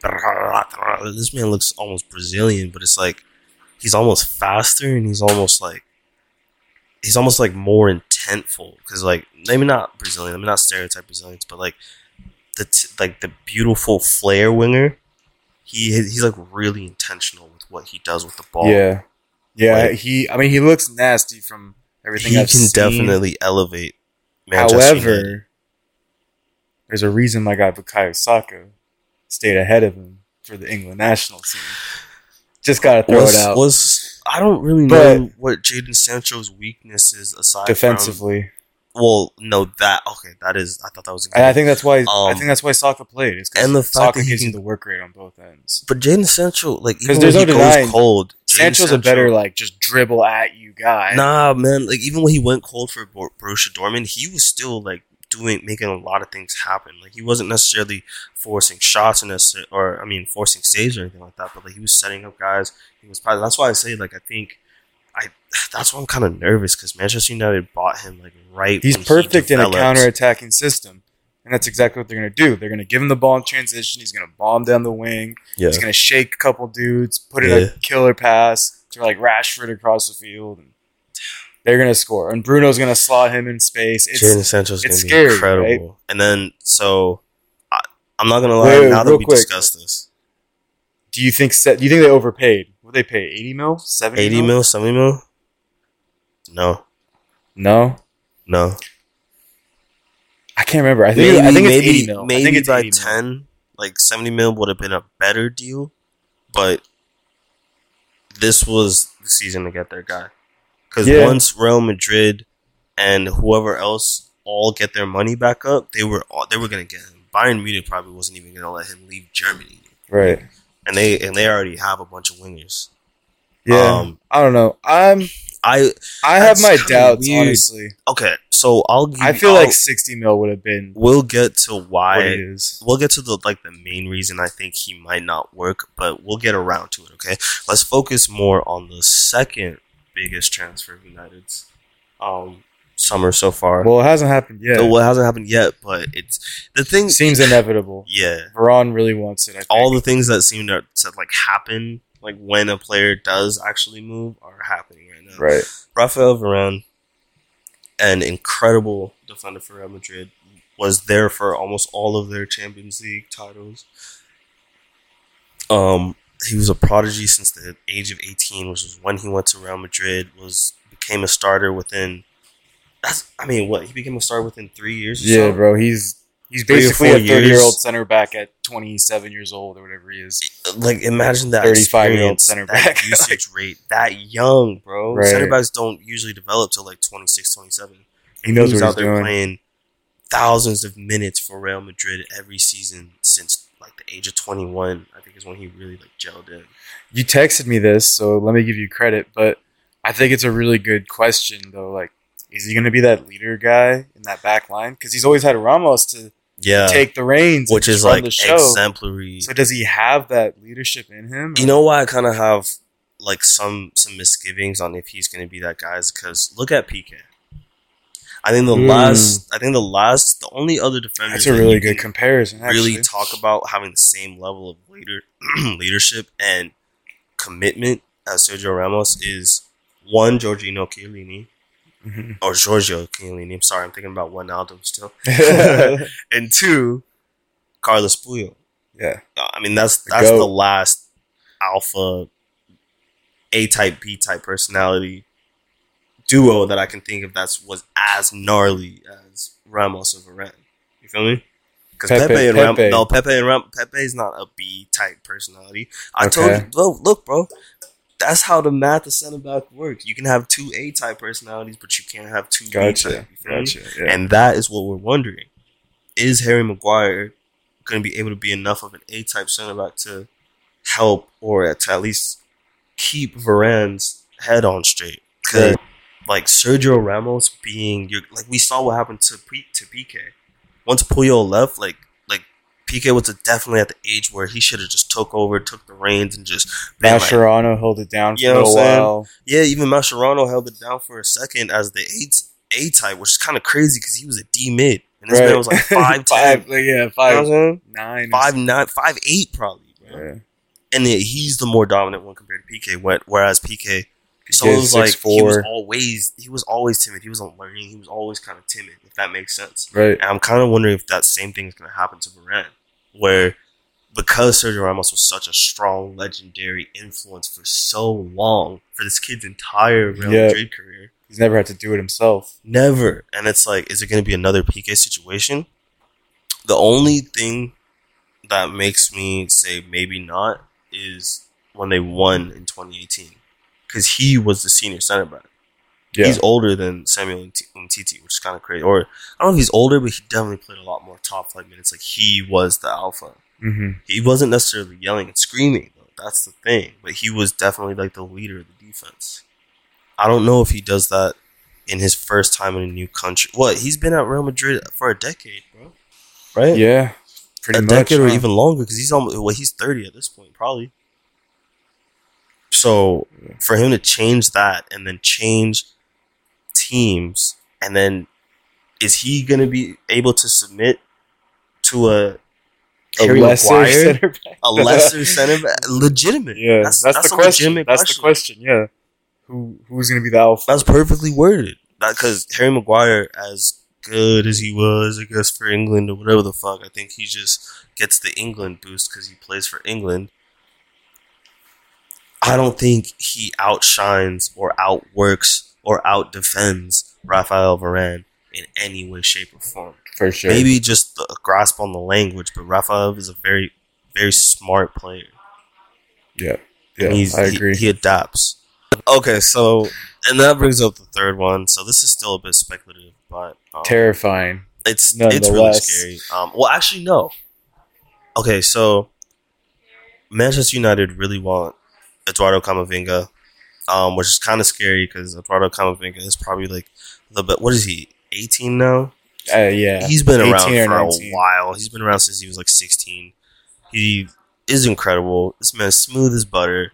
This man looks almost Brazilian, but it's like he's almost faster and he's almost like he's almost like more intentful because like maybe not Brazilian, maybe not stereotype Brazilians, but like the t- like the beautiful flair winger. He he's like really intentional with what he does with the ball. Yeah, yeah. Like- he, I mean, he looks nasty from everything he I've can seen. definitely elevate. Manchester United. However, there's a reason my guy Bukayo Saka stayed ahead of him for the England national team. Just gotta throw was, it out was I don't really But- know what Jadon Sancho's weakness is aside defensively, From, well, no, that okay, that is. I thought that was. A and I think that's why I Um, think that's why Saka played. Is 'cause and the fact Saka that he gives you the work rate on both ends. but Jadon Sancho, like, even 'Cause when there's he no denying goes cold, Jadon Sancho's a better like just dribble at you guy. Nah, man. Like even when he went cold for Bor- Borussia Dortmund, he was still like doing making a lot of things happen. Like he wasn't necessarily forcing shots necessar- or I mean forcing saves or anything like that. But like he was setting up guys. He was probably that's why I say like I think I [SIGHS] that's why I'm kind of nervous because Manchester United bought him like right. He's when he perfect in a counter-attacking system, and that's exactly what they're going to do. They're going to give him the ball in transition. He's going to bomb down the wing. Yeah, He's going to shake a couple dudes, put in Yeah. a killer pass to like Rashford across the field, and they're going to score. And Bruno's going to slot him in space. It's Sancho's gonna be scary, incredible. And then so I, I'm not gonna lie. Wait, wait, now that we quick. discussed this, do you think set? Do you think they overpaid? What they pay? Eighty mil? Seventy? 80 mil, 70 mil. No, No, no. I can't remember. I think I think it's eighty mil. Maybe I think it's by 80 mil. like seventy mil would have been a better deal, but this was the season to get their guy. Because Yeah. once Real Madrid and whoever else all get their money back up, they were all, they were gonna get him. Bayern Munich probably wasn't even gonna let him leave Germany, Right. and they and they already have a bunch of wingers. Yeah. Um, I don't know. I'm. I I have my doubts. weird. Honestly, okay, so I'll. Give, I feel I'll- like sixty mil would have been we'll get to why it is. we'll get to the like the main reason I think he might not work, but we'll get around to it. Okay, let's focus more on the second biggest transfer of United's um, summer so far. Well, it hasn't happened yet. well, it hasn't happened yet, but it's the thing. Seems inevitable. yeah, Varane really wants it. All the things that seem to, to like happen, like when a player does actually move, are happening right now. right. Rafael Varane, an incredible defender for Real Madrid, was there for almost all of their Champions League titles. Um, he was a prodigy since the age of eighteen, which was when he went to Real Madrid. Was became a starter within. That's I mean, what he became a starter within three years. Or Yeah, so? bro. He's he's basically a thirty-year-old center back at twenty-seven years old or whatever he is. like imagine that 35-year-old experience, center that back. usage [LAUGHS] rate that young, bro. Right. Center backs don't usually develop till like 26, 27. He knows was what out he's there doing. playing thousands of minutes for Real Madrid every season since like the age of 21. I think is when he really like gelled in. You texted me this, so let me give you credit. But I think it's a really good question, though. Like, is he going to be that leader guy in that back line? Because he's always had Ramos to Yeah, take the reins, which is like the show. exemplary. So does he have that leadership in him? You know why I kind of have like some some misgivings on if he's going to be that guy is because look at PK. I think the Hmm. last, I think the last, the only other defender that's a really good comparison. Actually. really talk about having the same level of leader [CLEARS THROAT] leadership and commitment as Sergio Ramos is one Giorgino Chiellini Mhm. or Giorgio Chiellini. I'm sorry, I'm thinking about one Aldo still, [LAUGHS] [LAUGHS] and two Carlos Puyol. yeah, Uh, I mean that's The that's goat. the last alpha A type B type personality duo that I can think of that's was as gnarly as Ramos and Varane. You feel me? Because Pepe, Pepe- and Ram, Pepe. no Pepe and Ram, Pepe is not a B type personality. I told you, look, look, bro. That's how the math of center back works. You can have two A type personalities, but you can't have two B gotcha, type. Feel me? gotcha. Yeah. And that is what we're wondering. Is Harry Maguire going to be able to be enough of an A type center back to help or to at least keep Varane's head on straight? 'Cause, Right. Like Sergio Ramos being your like we saw what happened to P- to PK. Once Puyol left, like like PK was definitely at the age where he should have just took over, took the reins, and just been like, Mascherano held it down for You know little what I'm saying? while. yeah, even Mascherano held it down for a second as the eight A type, which is kind of crazy because he was a D mid, and this man was like [LAUGHS] five five, like, yeah, You know five I'm saying? nine, Five nine, five eight, probably. Bro. Yeah. And he's the more dominant one compared to PK. whe- Whereas PK, so it was like he was always he was always timid. He wasn't learning. He was always kind of timid. If that makes sense. Right. And I'm kind of wondering if that same thing is going to happen to Varane, where because Sergio Ramos was such a strong, legendary influence for so long for this kid's entire Real Yeah. Madrid career, He's never had to do it himself. never. And it's like, is it going to be another PK situation? The only thing that makes me say maybe not is when they won in 2018, because he was the senior center back. Yeah. He's older than Samuel Umti- Umtiti, which is kind of crazy. Or I don't know if he's older, but he definitely played a lot more top flight minutes. Like he was the alpha. hmm He wasn't necessarily yelling and screaming though. That's the thing. But he was definitely like the leader of the defense. I don't know if he does that in his first time in a new country. What? He's been at Real Madrid for a decade, bro. Right? Yeah. Pretty a much. decade or even longer because he's almost well, he's thirty at this point, probably. So for him to change that and then change teams, and then is he going to be able to submit to a A Harry lesser Maguire, center back. a lesser center back? Legitimate. Yeah, that's, that's, that's, the question. That's question. the question. Yeah, who who's gonna be the alpha? That's perfectly worded. Because Harry Maguire, as good as he was, I guess for England or whatever the fuck, I think he just gets the England boost because he plays for England. I don't think he outshines or outworks or outdefends Rafael Varane in any way, shape, or form. For sure. Maybe just a grasp on the language, but Rafael is a very, very smart player. Yeah. Yeah. He's, I he- agree. He, adapts. Okay, so and that brings up the third one. So this is still a bit speculative, but um, Terrifying. it's it's really scary. Um, well, actually, no. Okay, so Manchester United really want Eduardo Camavinga, um, which is kind of scary because Eduardo Camavinga is probably like the bit. What is he? Eighteen now. Uh, yeah. He's been around or for a while. He's been around since he was like 16. He is incredible. This man's smooth as butter.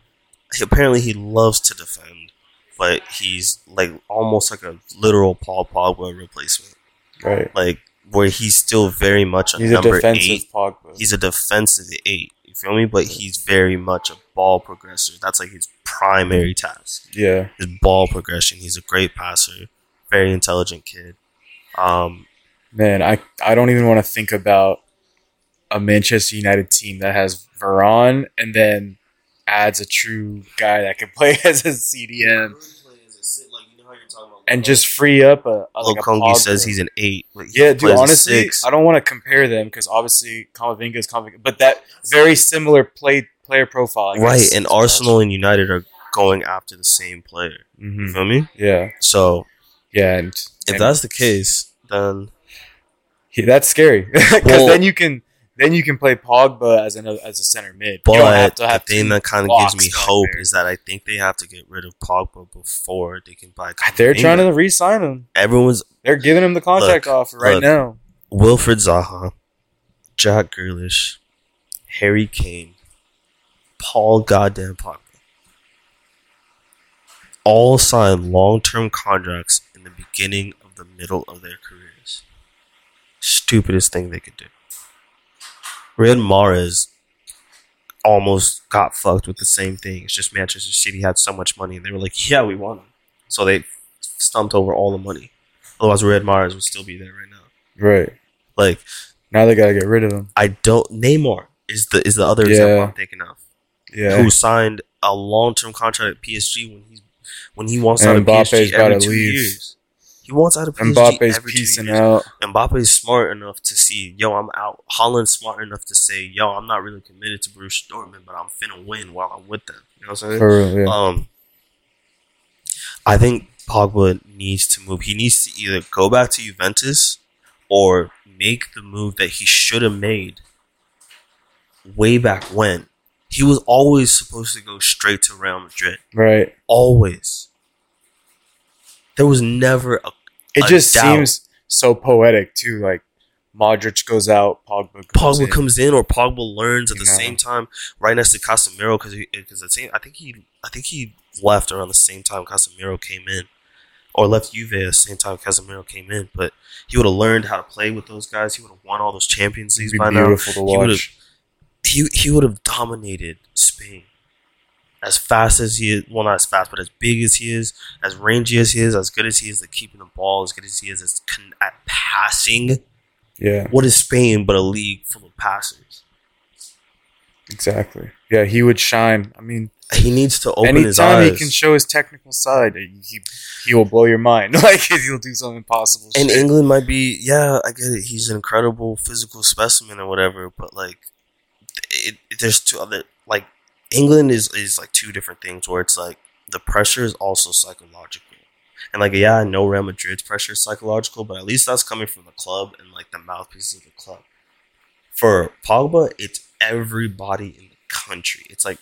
He, apparently, he loves to defend, but he's like almost like a literal Paul Pogba replacement. Right. Like where he's still very much a He's a number defensive eight. Pogba. He's a defensive eight. You feel me? But he's very much a ball progressor. That's like his primary task yeah. his ball progression. He's a great passer, very intelligent kid. Um, Man, I I don't even want to think about a Manchester United team that has Varane and then adds a true guy that can play [LAUGHS] as a CDM and just free up a, a like a says he's an eight. Yeah, dude. Honestly. I don't want to compare them because obviously Camavinga is Camavinga, but that very similar play player profile. Right, and Arsenal and United are going after the same player. You Mhm. feel me? Yeah, So yeah, and, if and that's the case, then he- that's scary [LAUGHS] because Well- then you can then you can play Pogba as another as a center mid. but have have the thing that kind of gives me hope there. is that I think they have to get rid of Pogba before they can buy. They're trying to re-sign him. Everyone's They're giving him the contract Look, offer right look. now. Wilfried Zaha, Jack Grealish, Harry Kane, Paul Goddamn Pogba. All signed long term contracts in the beginning of the middle of their careers. Stupidest thing they could do. Riyad Mahrez almost got fucked with the same thing. It's just Manchester City had so much money and they were like, yeah, we want him. So they stumped over all the money. Otherwise, Riyad Mahrez would still be there right now. Right Like, now, they gotta get rid of him. I don't Neymar is the is the other Yeah. example I'm thinking of. Yeah, Who signed a long term contract at PSG when he's when he wants out of Mbappe's PSG every two leave. years. He wants out of PSG Mbappe's every two piecing out. Mbappe's smart enough to see, yo, I'm out. Haaland's smart enough to say, yo, I'm not really committed to Borussia Dortmund, but I'm finna win while I'm with them. You know what I'm saying? For real, yeah. Um, I think Pogba needs to move. He needs to either go back to Juventus or make the move that he should have made way back when. He was always supposed to go straight to Real Madrid. right. Always. There was never a It a just doubt. seems so poetic too. Like Modric goes out, Pogba comes Pogba in. comes in or Pogba learns at You the know. same time, right next to Casemiro because because the same I think he I think he left around the same time Casemiro came in, or left Juve at the same time Casemiro came in. But he would have learned how to play with those guys. He would have won all those Champions Leagues by now. He would've- He he would have dominated Spain. As fast as he is, well, not as fast, but as big as he is, as rangy as he is, as good as he is at keeping the ball, as good as he is at passing. Yeah, What is Spain but a league full of passers? exactly. Yeah, he would shine. I mean, He needs to open his anytime eyes. he can show his technical side, he he will blow your mind. [LAUGHS] Like he'll do some impossible and shit. England might be, yeah, I get it. He's an incredible physical specimen or whatever, but like, it- there's two other like England is is like two different things where it's like the pressure is also psychological, and like yeah, I know Real Madrid's pressure is psychological, but at least that's coming from the club and like the mouthpieces of the club. For Pogba, it's everybody in the country. It's like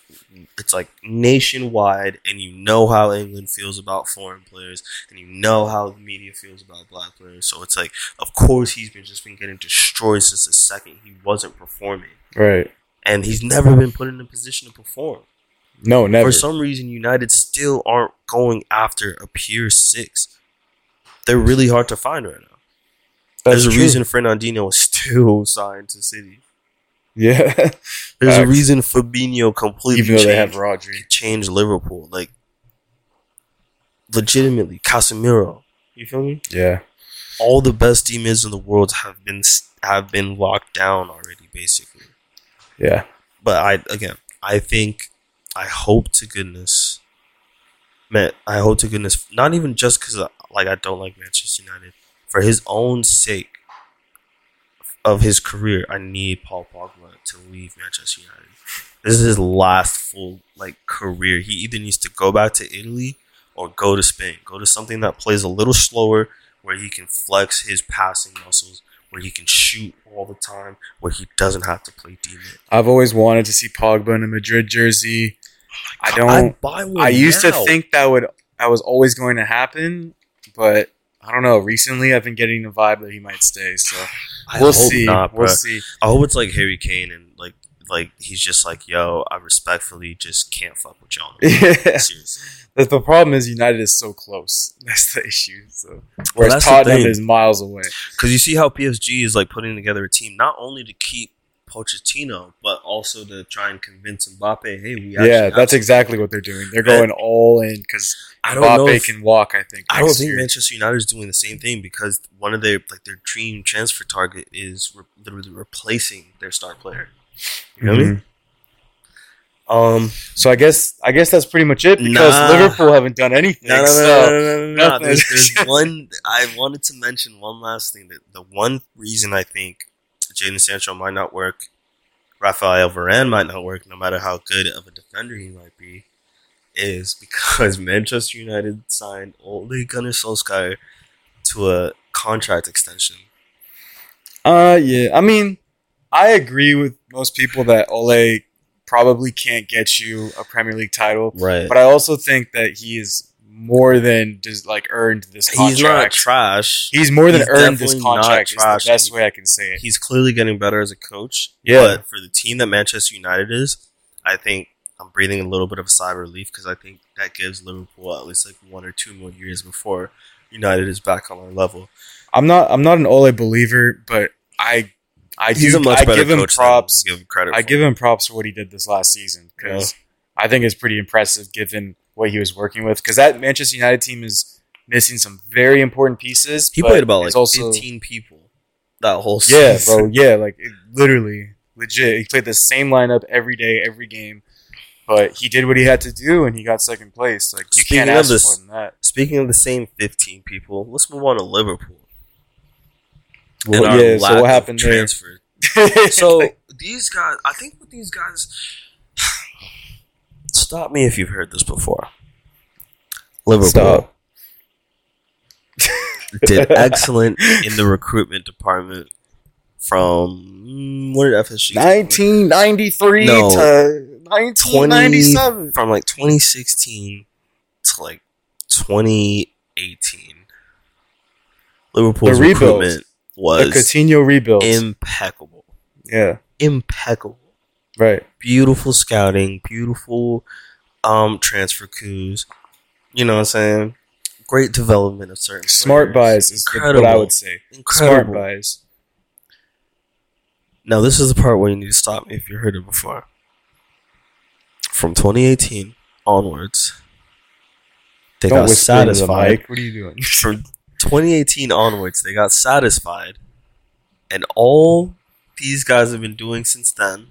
it's like nationwide, and you know how England feels about foreign players, and you know how the media feels about black players. So it's like, of course, he's been just been getting destroyed since the second he wasn't performing, right. And he's never been put in a position to perform. No, never. For some reason, United still aren't going after a pure six. They're really hard to find right now. That's There's a true. reason Fernandinho is [LAUGHS] still signed to City. Yeah. [LAUGHS] There's a Facts. reason Fabinho completely Even though they have changed, Rodri. changed Liverpool. Like, legitimately, Casemiro. You feel me? Yeah. All the best team is in the world have been have been locked down already, basically. Yeah. But I again, I think, I hope to goodness, man, I hope to goodness, not even just because uh, like I don't like Manchester United, for his own sake of his career, I need Paul Pogba to leave Manchester United. This is his last full like career. He either needs to go back to Italy or go to Spain. Go to something that plays a little slower, where he can flex his passing muscles, where he can shoot all the time, where he doesn't have to play D. I've always wanted to see Pogba in a Madrid jersey. Oh I I'd don't. buy one I used now. to think that would that was always going to happen, but I don't know. Recently, I've been getting the vibe that he might stay. So we'll see. not, we'll see. I hope it's like Harry Kane and like like he's just like, yo, I respectfully just can't fuck with y'all. no. Yeah. [LAUGHS] Seriously. The, the problem is United is so close. [LAUGHS] That's the issue. So whereas that's Tottenham is miles away. Because you see how PSG is like putting together a team not only to keep Pochettino, but also to try and convince Mbappe, hey, we Yeah, that's exactly what they're doing. They're going all in because I don't know. Mbappe If, can walk. I think. I don't think year. Manchester United is doing the same thing because one of their like their dream transfer target is re- literally replacing their star player. You know what I mean? Um, So I guess I guess that's pretty much it because Nah. Liverpool haven't done anything. No, no, no, so no, no, no, no, no. There's, there's [LAUGHS] one. I wanted to mention one last thing. That the one reason I think Jadon Sancho might not work, Rafael Varane might not work, no matter how good of a defender he might be, is because [LAUGHS] Manchester United signed Ole Gunnar Solskjaer to a contract extension. Uh, yeah. I mean, I agree with most people that Ole probably can't get you a Premier League title, Right. but I also think that he is more than just like earned this contract. He's not trash. He's more than he's earned this not contract. Trash. the best way I can say it. He's clearly getting better as a coach. Yeah. But for the team that Manchester United is, I think I'm breathing a little bit of a sigh of relief because I think that gives Liverpool at least like one or two more years before United is back on our level. I'm not. I'm not an Ole believer, but I. I He's a much I better give him props. give him credit. I for. give him props for what he did this last season because I think it's pretty impressive given what he was working with. Because that Manchester United team is missing some very important pieces. He played about like also 15 people that whole yeah, season. bro, [LAUGHS] yeah, like it, literally, legit. He played the same lineup every day, every game. But he did what he had to do, and he got second place. Like you Speaking can't ask this- more than that. Speaking of the same 15 people, let's move on to Liverpool. Well, yeah, so what happened there? transfer. [LAUGHS] So these guys, I think with these guys, [SIGHS] stop me if you've heard this before. Liverpool Stop. [LAUGHS] did excellent in the recruitment department from mm, what did FSG? 1993 No. to 1997. from like 2016 to like 2018. Liverpool's The recruitment The Coutinho rebuild. impeccable. yeah, Impeccable. right. Beautiful scouting, beautiful um transfer coups. You know what I'm saying? Great development of certain Smart players. buys is what I would say. Smart buys. Now this is the part where you need to stop me if you heard it before. From 2018 onwards, they Don't got satisfied. What are you doing? 2018 onwards, they got satisfied, and all these guys have been doing since then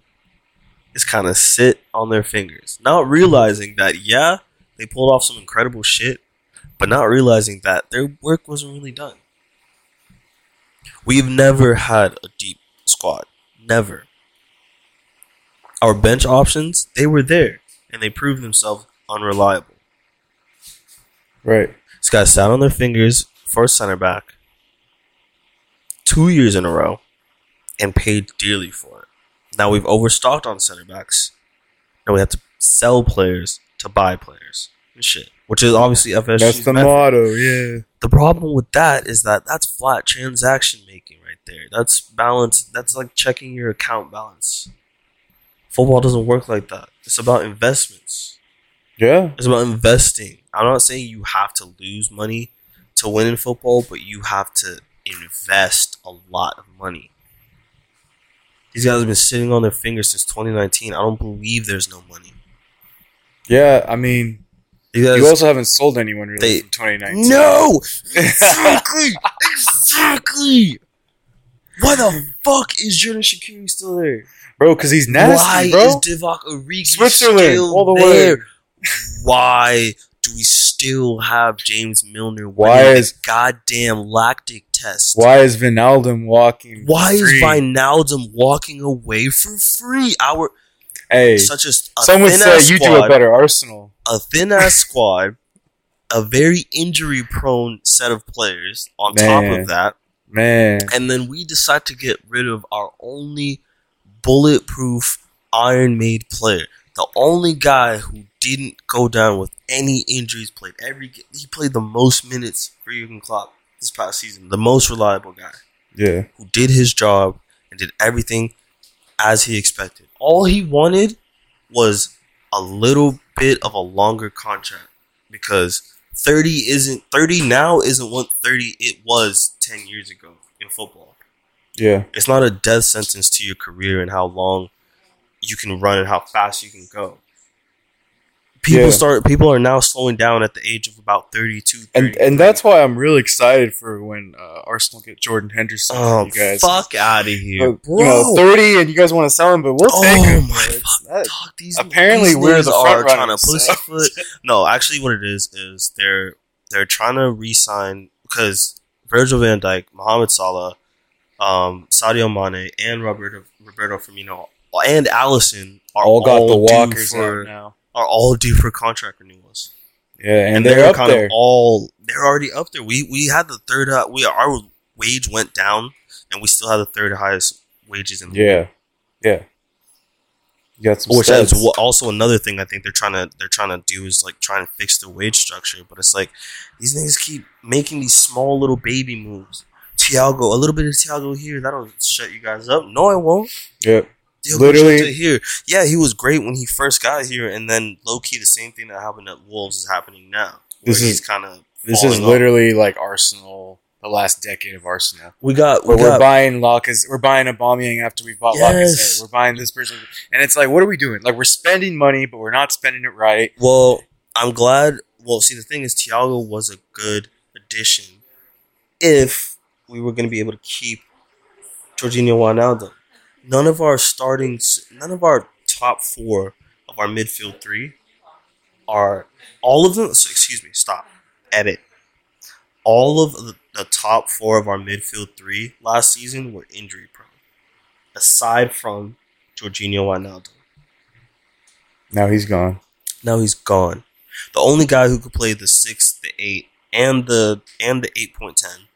is kind of sit on their fingers, not realizing that yeah, they pulled off some incredible shit, but not realizing that their work wasn't really done. We've never had a deep squad. Never. Our bench options, they were there, and they proved themselves unreliable. right. These guys sat on their fingers for a center back two years in a row and paid dearly for it. Now we've overstocked on center backs. Now we have to sell players to buy players and shit, which is obviously FSG's That's the method. motto. Yeah. The problem with that is that that's flat transaction making right there. That's balance. That's like checking your account balance Football doesn't work like that. It's about investments. Yeah. It's about investing. I'm not saying you have to lose money to win in football, but you have to invest a lot of money. These guys have been sitting on their fingers since 2019. I don't believe there's no money. Yeah. I mean, You guys, you also haven't sold anyone really They- from 2019. no, [LAUGHS] exactly, exactly. Why the fuck is Xherdan Shaqiri still there? bro, because he's nasty, Why bro. is Divock Origi Switzerland, still all the there? way. Why do we still have James Milner? Why is- goddamn lactic test? Why is Wijnaldum walking? Why is free? Wijnaldum walking away for free? Our Hey, such as a some would thin say ass you do a better Arsenal. a thin ass squad, a very injury prone set of players. On top of that, Man, and then we decide to get rid of our only bulletproof iron made player the only guy who didn't go down with any injuries played. Every ga- he played the most minutes for Jurgen Klopp this past season. The most reliable guy. Yeah, who did his job and did everything as he expected. All he wanted was a little bit of a longer contract because 30 isn't 30 now isn't what 30 it was 10 years ago in football. Yeah, it's not a death sentence to your career and how long you can run and how fast you can go. People Yeah. start people are now slowing down at the age of about 32 and and that's why I'm really excited for when uh, Arsenal get Jordan Henderson. oh you guys, fuck out of here, But, you know, bro. thirty, and you guys want to sell him, but we'll Oh take him. my bro. Dog, these, Apparently these we're the are front trying to runners, pussyfoot. No, actually, what it is is they're they're trying to re-sign because Virgil Van Dijk, Mohamed Salah, um, Sadio Mane, and Roberto Roberto Firmino and Alisson are all got the walkers for now. Are all due for contract renewals. Yeah, and, and they're, they're, up kind there. of all they're already up there. We we had the third uh, we our wage went down and we still had the third highest wages in the yeah, yeah. You got some Which is also another thing I think they're trying to they're trying to do is like trying to fix the wage structure. But it's like these niggas keep making these small little baby moves. Thiago, a little bit of Thiago here, that'll shut you guys up. No, it won't. Yep. Thiago Literally- it here. Yeah, he was great when he first got here, and then low key the same thing that happened at Wolves is happening now. This is kind of This is literally like Arsenal, the last decade of Arsenal. we got we we're got buying Lacazette, we're buying a Aubameyang after we bought Yes. Lacazette. We're buying this person, and it's like, what are we doing? Like we're spending money, but we're not spending it right. Well, I'm glad. Well, see, the thing is, Thiago was a good addition if we were going to be able to keep Georginio Wijnaldum. None of our starting, none of our top four of our midfield three are all of them. Excuse me, stop, edit. All of the, the top four of our midfield three last season were injury prone, aside from Georginio Wijnaldum. Now he's gone. Now he's gone. The only guy who could play the six, the eight, and the and the eight point ten,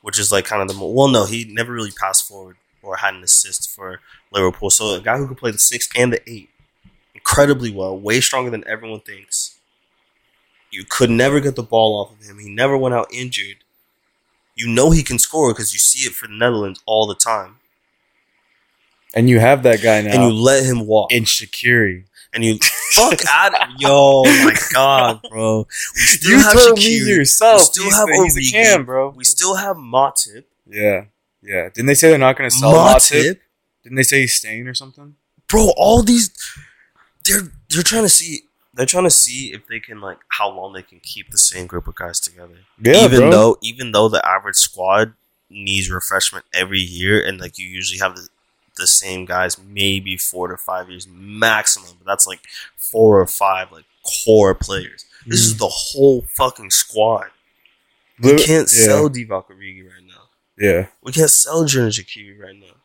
which is like kind of the well, no, he never really passed forward or had an assist for Liverpool. So a guy who could play the six and the eight incredibly well, way stronger than everyone thinks. You could never get the ball off of him. He never went out injured. You know he can score because you see it for the Netherlands all the time, And you have that guy now and you let him walk. in Shaqiri. and you fuck out. Yo, my god, bro. We still You have told me yourself. We still he's have the Origi. cam, bro. We still have Matip. yeah, yeah. Didn't they say they're not going to sell Matip? Didn't they say he's staying or something? bro. All these, they're they're trying to see. They're trying to see if they can like how long they can keep the same group of guys together. Yeah, even bro. though even though the average squad needs refreshment every year, and like you usually have the, the same guys maybe four to five years maximum, but that's like four or five like core players. This is mm. the whole fucking squad. We Li- can't yeah, sell Divock Origi right now. Yeah, We can't sell Jordan Shaqiri right now.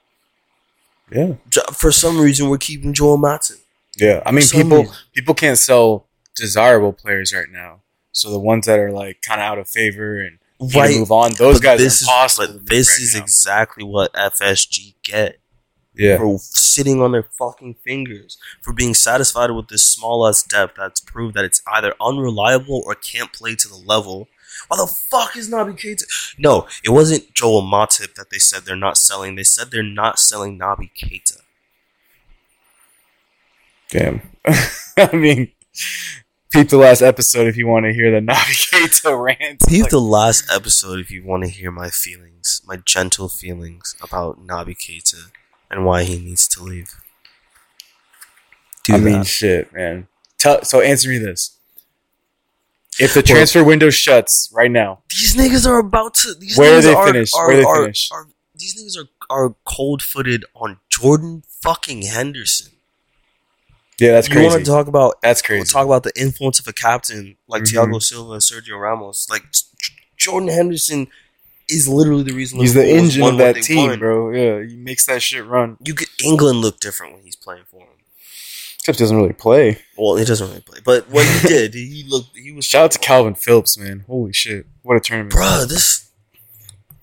yeah, For some reason, we're keeping Joel Matip. yeah. I mean, people reason. people can't sell desirable players right now. So the ones that are like kind of out of favor and Right. move on, those But guys this are is, impossible. to but this right is now. exactly what FSG get yeah, for sitting on their fucking fingers, for being satisfied with this small ass depth that's proved that it's either unreliable or can't play to the level. Why the fuck is Naby Keita? No, it wasn't Joel Matip that they said they're not selling. They said they're not selling Naby Keita. Damn. [LAUGHS] I mean, peep the last episode if you want to hear the Naby [LAUGHS] Keita rant. Peep Like, the last episode if you want to hear my feelings, my gentle feelings about Naby Keita and why he needs to leave. Do I mean, shit, man. Tell, so answer me this: If the transfer window shuts right now, these niggas are about to. These Where niggas they are, finish? Are, Where they finish? are- these niggas are are cold footed on Jordan fucking Henderson. yeah, that's crazy. you want to talk about? that's We'll crazy. talk about the influence of a captain like Mhm. Thiago Silva and Sergio Ramos. Like Jordan Henderson is literally the reason He's the engine of that team, won. bro. Yeah, he makes that shit run. You get England look different when he's playing for him. Except he doesn't really play. Well, he doesn't really play, but when he did, he [LAUGHS] looked. He was Shout out to Kalvin Phillips, man. Holy shit, what a tournament! Bruh, This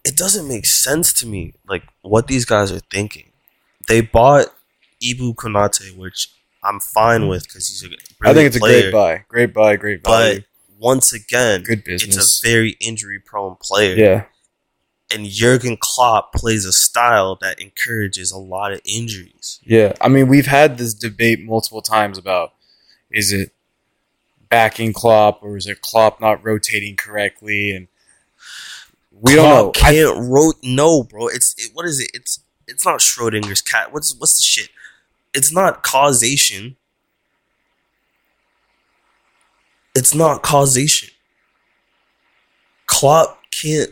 it doesn't make sense to me. Like what these guys are thinking. They bought Ibu Konate, which I'm fine with because he's a I think it's a great buy, great buy, great buy. But once again, Good business. it's a very injury prone player. yeah, and Jurgen Klopp plays a style that encourages a lot of injuries. yeah. I mean, we've had this debate multiple times about is it backing Klopp or is it Klopp not rotating correctly? And we Klopp don't know. I- Can't rote. No, bro. It's it, what is it? It's it's not Schrodinger's cat. What's what's the shit? It's not causation. It's not causation. Klopp can't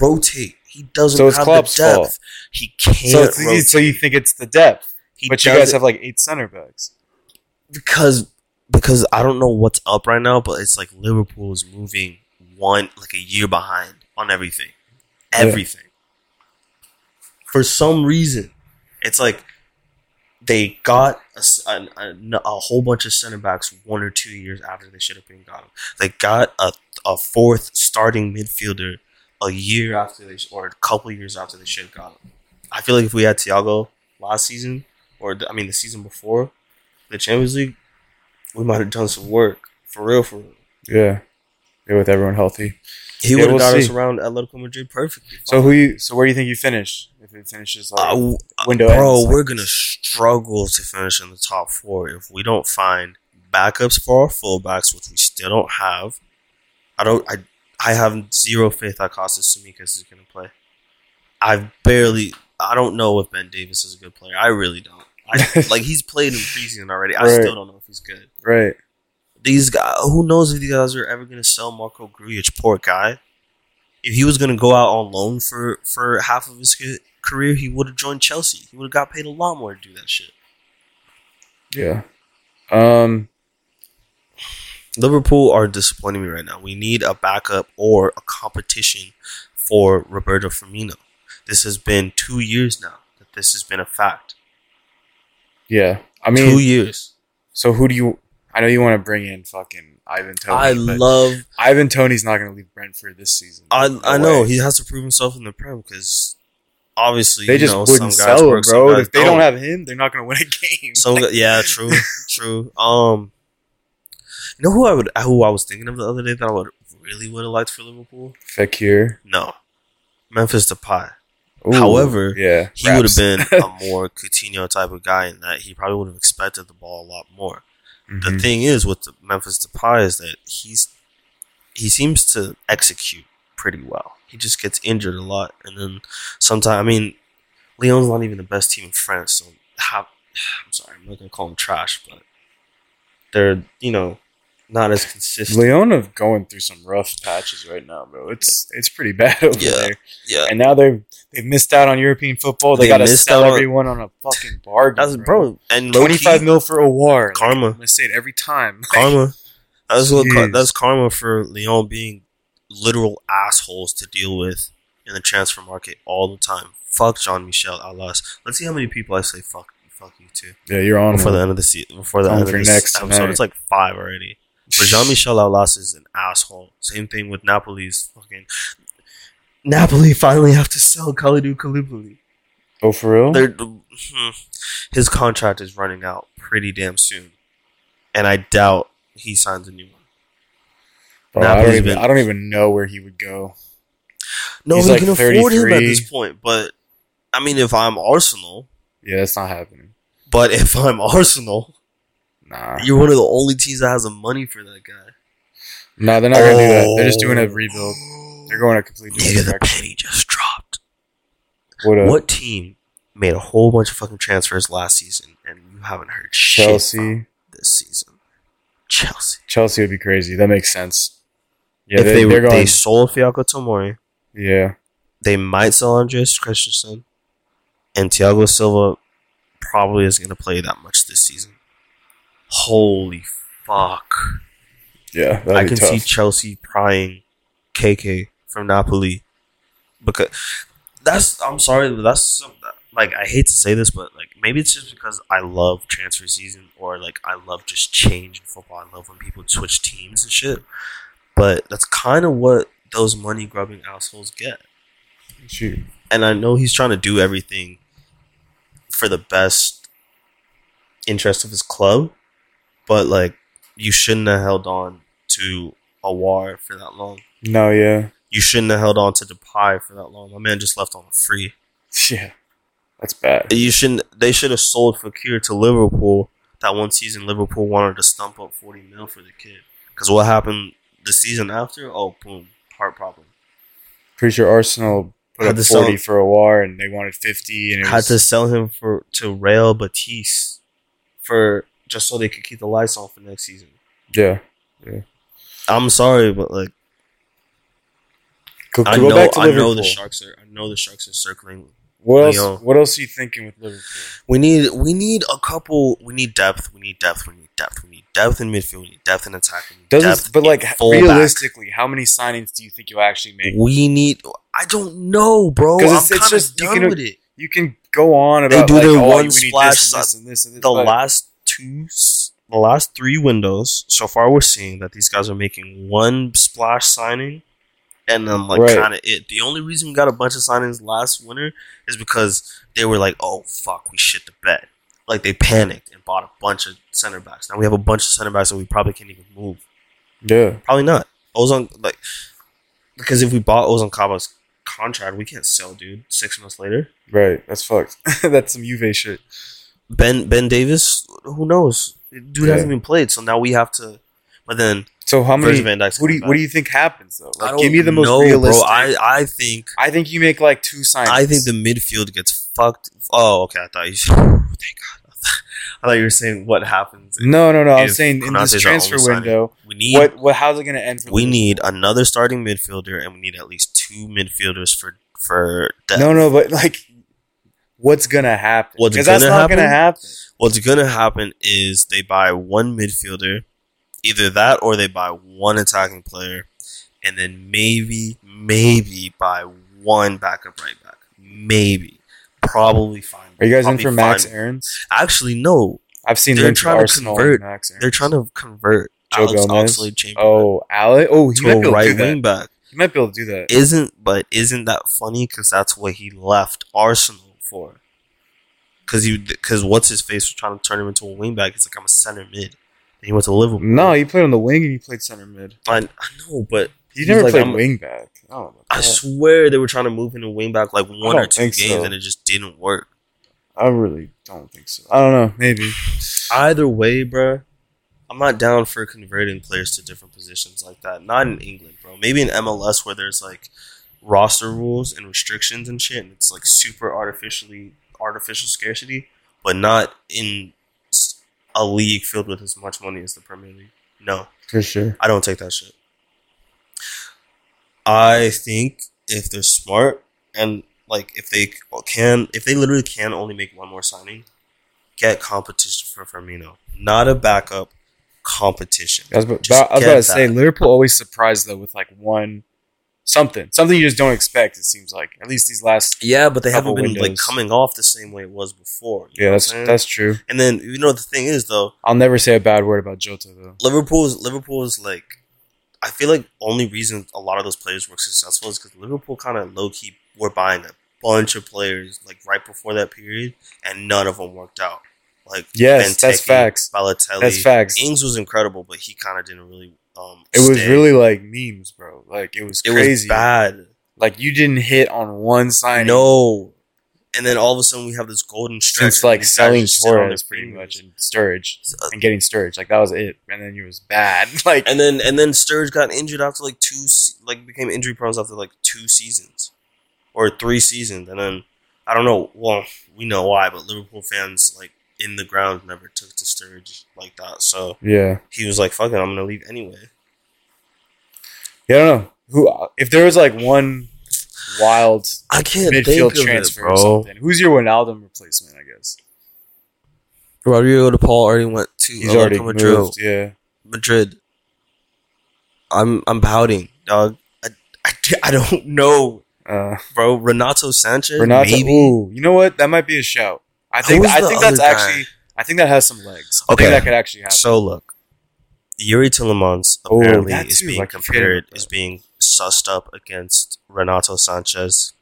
rotate. He doesn't So it's have Klopp's the depth. fault. He can't so, rotate. so you think it's the depth, He but you guys have like eight center backs. because because I don't know what's up right now, but it's like Liverpool is moving one like a year behind on everything, Yeah. everything. For some reason, it's like they got a a whole bunch of center backs one or two years after they should have been got them. They got a a fourth starting midfielder a year after they or a couple years after they should have got him. I feel like if we had Thiago last season, or I mean the season before, the Champions League, we might have done some work for real. For real, Yeah, yeah, with everyone healthy. he would have we'll got us see. around Atletico Madrid perfectly. So who you? So where do you think you finish if it finishes like Uh, window? bro, ends, like we're gonna struggle to finish in the top four if we don't find backups for our fullbacks, which we still don't have. I don't. I I have zero faith that Kostas Tsimikas is gonna play. I barely. I don't know if Ben Davies is a good player. I really don't. I, [LAUGHS] like he's played in preseason already. I Right. still don't know if he's good. right. These guys, who knows if these guys are ever gonna sell Marko Grujic? Poor guy. If he was gonna go out on loan for for half of his career, he would have joined Chelsea. He would have got paid a lot more to do that shit. Yeah. Um. Liverpool are disappointing me right now. We need a backup or a competition for Roberto Firmino. This has been two years now that this has been a fact. Yeah. I mean two years. so who do you? I know you want to bring in fucking Ivan Toney. I love. Ivan Toney's not going to leave Brentford this season. I No I know he has to prove himself in the Prem because obviously They you just know, wouldn't some guys sell him, bro. If they don't have him, they're not going to win a [LAUGHS] game. So yeah, true, [LAUGHS] true. Um, you know who I would, who I was thinking of the other day that I would really would have liked for Liverpool? Fekir. No, Memphis Depay. Ooh, However, yeah, He would have been a [LAUGHS] more Coutinho type of guy in that he probably would have expected the ball a lot more. The Mhm. thing is with the Memphis Depay is that he's he seems to execute pretty well. He just gets injured a lot, and then sometimes I mean, Lyon's not even the best team in France, so how, [SIGHS] I'm sorry, I'm not gonna call them trash, but they're you know not as consistent. Leona going through some rough patches right now, bro. It's it's pretty bad [LAUGHS] over Yeah. there. yeah, And now they've they've missed out on European football. They, They got to missed sell everyone on a fucking bargain, that's bro. And Twenty five mil for Aouar. Karma. I'm gonna say it every time. [LAUGHS] karma. That's what that's karma for Lyon being literal assholes to deal with in the transfer market all the time. Fuck Jean Michel Aulas. Let's see how many people I say fuck fuck you to yeah, you're on. before the end of the season. Before the On end of this next episode, tonight. it's like five already. But Jean [LAUGHS] Michel Aulas is an asshole. Same thing with Napoli's fucking. Napoli finally have to sell Kalidou Koulibaly. Oh, for real? They're, hmm, his contract is running out pretty damn soon, and I doubt he signs a new one. Bro, I, don't even, been- I don't even know where he would go. No, like can afford him at this point. But I mean, if I'm Arsenal, Yeah, that's not happening. but if I'm Arsenal, Nah, You're one of the only teams that has the money for that guy. no, they're not gonna do that. They're just doing a oh. rebuild. They're going a completely Nigga, different the penny just dropped. What up? What team made a whole bunch of fucking transfers last season and you haven't heard shit Chelsea. this season? Chelsea. Chelsea would be crazy. That makes sense. Yeah, if they, they, going. they sold Fikayo Tomori, yeah, they might sell Andreas Christensen, and Thiago Silva probably isn't going to play that much this season. Holy fuck. yeah. I can tough. see Chelsea prying KK from Napoli because that's I'm sorry but that's like I hate to say this but like maybe it's just because I love transfer season or like I love just change in football I love when people switch teams and shit but that's kind of what those money grubbing assholes get Shoot. and I know he's trying to do everything for the best interest of his club, but like you shouldn't have held on to Aouar for that long. No, yeah, You shouldn't have held on to Depay for that long. My man just left on a free. [LAUGHS] yeah. That's bad. You shouldn't. They should have sold Fekir to Liverpool. That one season, Liverpool wanted to stump up forty mil for the kid. Because what happened the season after? Oh, boom, heart problem. Pretty sure Arsenal put Had up sell- for a war, and they wanted fifty, and it had was to sell him for to Real Betis for just so they could keep the lights on for next season. yeah. yeah. I'm sorry, but like Go, I go know, back to I Liverpool. know the sharks are. I know the sharks are circling. What else? What else are you thinking with Liverpool? We need, we need a couple. We need depth. We need depth. We need depth. We need depth in midfield. We need depth in attack. We need Does depth but like realistically, how many signings do you think you'll actually make? we need. I don't know, bro. I'm it's- it's kind of just- you done can- with it. You can go on about they do like, their oh, one we need splash this and this and this this. The but last two, the last three windows so far, we're seeing that these guys are making one splash signing, and then like Right. kind of it. The only reason we got a bunch of signings last winter is because they were like, "Oh fuck, we shit the bed." Like they panicked and bought a bunch of center backs. Now we have a bunch of center backs that we probably can't even move. yeah, Probably not. Ozan like because if we bought Ozan Kabak's contract, we can't sell, dude. Six months later, right. That's fucked. [LAUGHS] That's some Juve shit. Ben Ben Davies, who knows? Dude Yeah. hasn't been played, so now we have to. But then So how many? Van Dijk's What do you What do you think happens though? I Like, give me the most know, realistic. bro. I I think I think you make like two signings. I think the midfield gets fucked. Oh, okay. I thought you. Thank God. [LAUGHS] I thought you were saying what happens. no, no, no. I'm saying in this transfer signing. window, We need. what what how's it going to end? We need another starting midfielder, and we need at least two midfielders for for depth. No, no, but like, what's gonna happen? What's gonna not gonna happen? happen. What's gonna happen is they buy one midfielder, either that or they buy one attacking player, and then maybe maybe buy one backup right back. Maybe, probably fine. Are you guys in for Max fine. Aarons? Actually, no. I've seen They're trying to Arsenal. convert- Max Aarons. They're trying to convert Joe Alex Gomez. Oxlade-Chamberlain Oh, Ale. Oh, he to a right wing back. He might be able to do that. Isn't but isn't that funny? Because that's what he left Arsenal for. Because he because what's his face was trying to turn him into a wingback. He's like I'm a center mid. And he went to Liverpool. No, he played on the wing and he played center mid. I, I know, but He He's never like, played I'm- wing back. I. I swear they were trying to move him to wingback like one or two games, so. and it just didn't work. I really don't think so. I don't know. Maybe. Either way, bro, I'm not down for converting players to different positions like that. Not in England, bro. Maybe in MLS where there's like roster rules and restrictions and shit, and it's like super artificially artificial scarcity, but not in a league filled with as much money as the Premier League. No, For sure. I don't take that shit. I think if they're smart and like if they can, if they literally can only make one more signing, get competition for Firmino, not a backup competition. I was, about, I was about to say. Liverpool always surprised though with like one something, something you just don't expect. It seems like at least these last. Yeah, but they haven't been like coming off the same way it was before. Yeah, that's what I'm saying? that's true. and then you know the thing is though, I'll never say a bad word about Jota though. Liverpool's Liverpool's like I feel like only reason a lot of those players were successful is because Liverpool kind of low key were buying a bunch of players like right before that period, and none of them worked out. Like Yes, that's facts. Balotelli, That's facts. Ings was incredible, but he kind of didn't really. Um, It was stay. really like memes, bro. Like it was it crazy. was bad. Like you didn't hit on one sign. No, and then all of a sudden we have this golden stretch. Since like selling just sit on their Torres pretty much and Sturridge Uh, and getting Sturridge, like that was it. And then it was bad. [LAUGHS] Like And then and then Sturridge got injured after like two, like became injury prone after like two seasons, or three seasons, and then I don't know. Well, we know why, but Liverpool fans like in the ground never took to Sturridge like that. So yeah, he was like, "Fuck it, I'm gonna leave anyway." yeah. I don't know who if there was like one wild I can't midfield think of transfer it, or bro. something. Who's your Wijnaldum replacement? I guess Rodrigo De Paul already went to he's already Madrid. moved. Yeah, Madrid. I'm I'm pouting, dog. I, I, I don't [LAUGHS] know, uh, bro. Renato Sanches, Renato. maybe. Ooh, you know what? That might be a shout. I think. I think that's guy? actually. I think that has some legs. I Okay. think that could actually happen. So look, Youri Tielemans Oh, apparently that is being like, compared is being sussed up against Renato Sanches.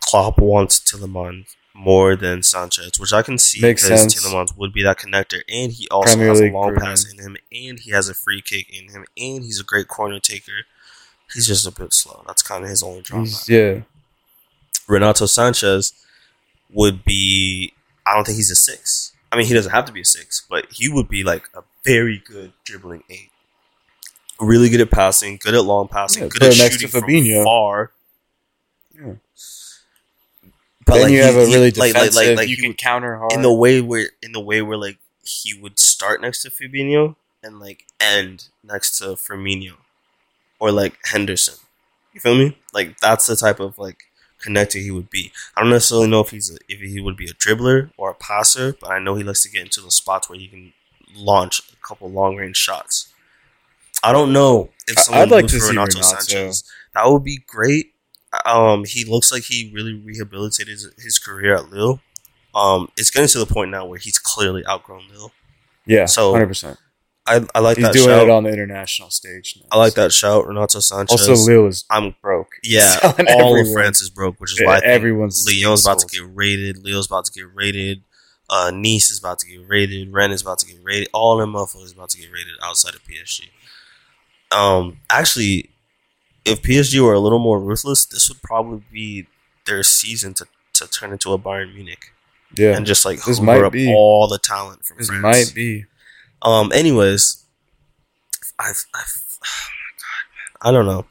Klopp wants Tielemans more than Sanches, which I can see Makes because sense. Tielemans would be that connector, and he also Premier has a long pass in him, and he has a free kick in him, and he's a great corner taker. He's just a bit slow. That's kind of his only drawback. Yeah, Renato Sanches would be. I don't think he's a six. I mean, he doesn't have to be a six, but he would be like a very good dribbling eight. Really good at passing, good at long passing, Yeah, good at him next shooting to from far. Yeah. But then like you he- have a he- really like- defensive. like like like you he can would- counter hard. in the way where in the way where like he would start next to Fabinho and like end next to Firmino or like Henderson. You feel me? Like that's the type of like connector he would be. I don't necessarily know if he's a, if he would be a dribbler or a passer, but I know he likes to get into the spots where he can launch a couple long range shots. I don't know if someone I'd like to for see Renato Renato. Sanches. That would be great. Um, he looks like he really rehabilitated his, his career at Lille. Um, it's getting to the point now where he's clearly outgrown Lille. yeah, so, hundred percent. I, I like that. He's that doing shout. it on the international stage. Now, I like so. that shout, Renato Sanches. Also, Lille is I'm broke. [LAUGHS] yeah, all of. France is broke, which is why think everyone's Lyon's about to get raided. Leo's about to get raided. Uh, nice is about to get raided. Rennes is about to get raided. All them motherfuckers about to get raided outside of PSG. Um, actually, if PSG were a little more ruthless, this would probably be their season to, to turn into a Bayern Munich Yeah, and just like This might up be. all the talent from this France. might be. Um. Anyways, I've, I've, oh my god, man. I don't know.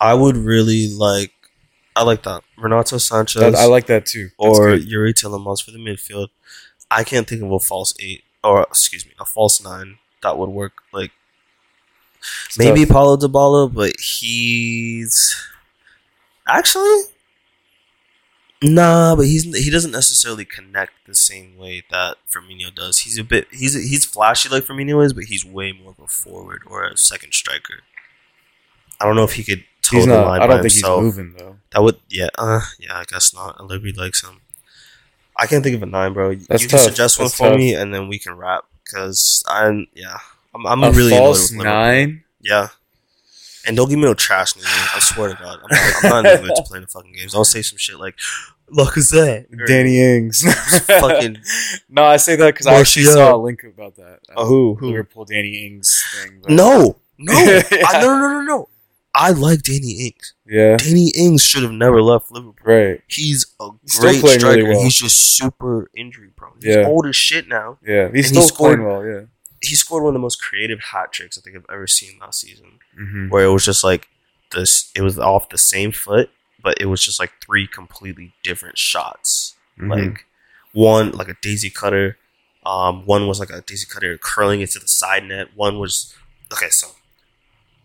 I would really like. I like that Renato Sanches That, I like that too. That's or good. Youri Tielemans for the midfield. I can't think of a false eight or excuse me, a false nine that would work. Like It's maybe tough. Paulo Dybala, but he's actually nah. But he's he doesn't necessarily connect the same way that Firmino does. He's a bit he's he's flashy like Firmino is, but he's way more of a forward or a second striker. I don't know if he could toe he's the not. line I don't think himself. he's moving though. That would, yeah, uh, yeah, I guess not. Liberty likes him. I can't think of a nine, bro. That's you can suggest one That's for tough. me, and then we can wrap. Because I'm, yeah, I'm, I'm a really false with nine. Yeah, and don't give me no trash news. I swear to God, I'm not, I'm not in the mood to play the fucking games. Don't say some shit like, "Look, is that Danny Ings. fucking [LAUGHS] no, I say that because I actually Martial. saw a link about that. Uh, who? Who? Liverpool Danny Ings thing. but- No, no, Yeah. [LAUGHS] I, no, no, no, no. I like Danny Ings. Yeah. Danny Ings should have never left Liverpool. Right. He's a He's still great playing really striker. well. He's just super injury prone. He's Yeah. old as shit now. Yeah. He's And still he scored- playing well. Yeah. He scored one of the most creative hat tricks I think I've ever seen last season. Mm-hmm. Where it was just like this it was off the same foot, but it was just like three completely different shots. Mm-hmm. Like one like a daisy cutter, um, one was like a daisy cutter curling into the side net, one was okay, so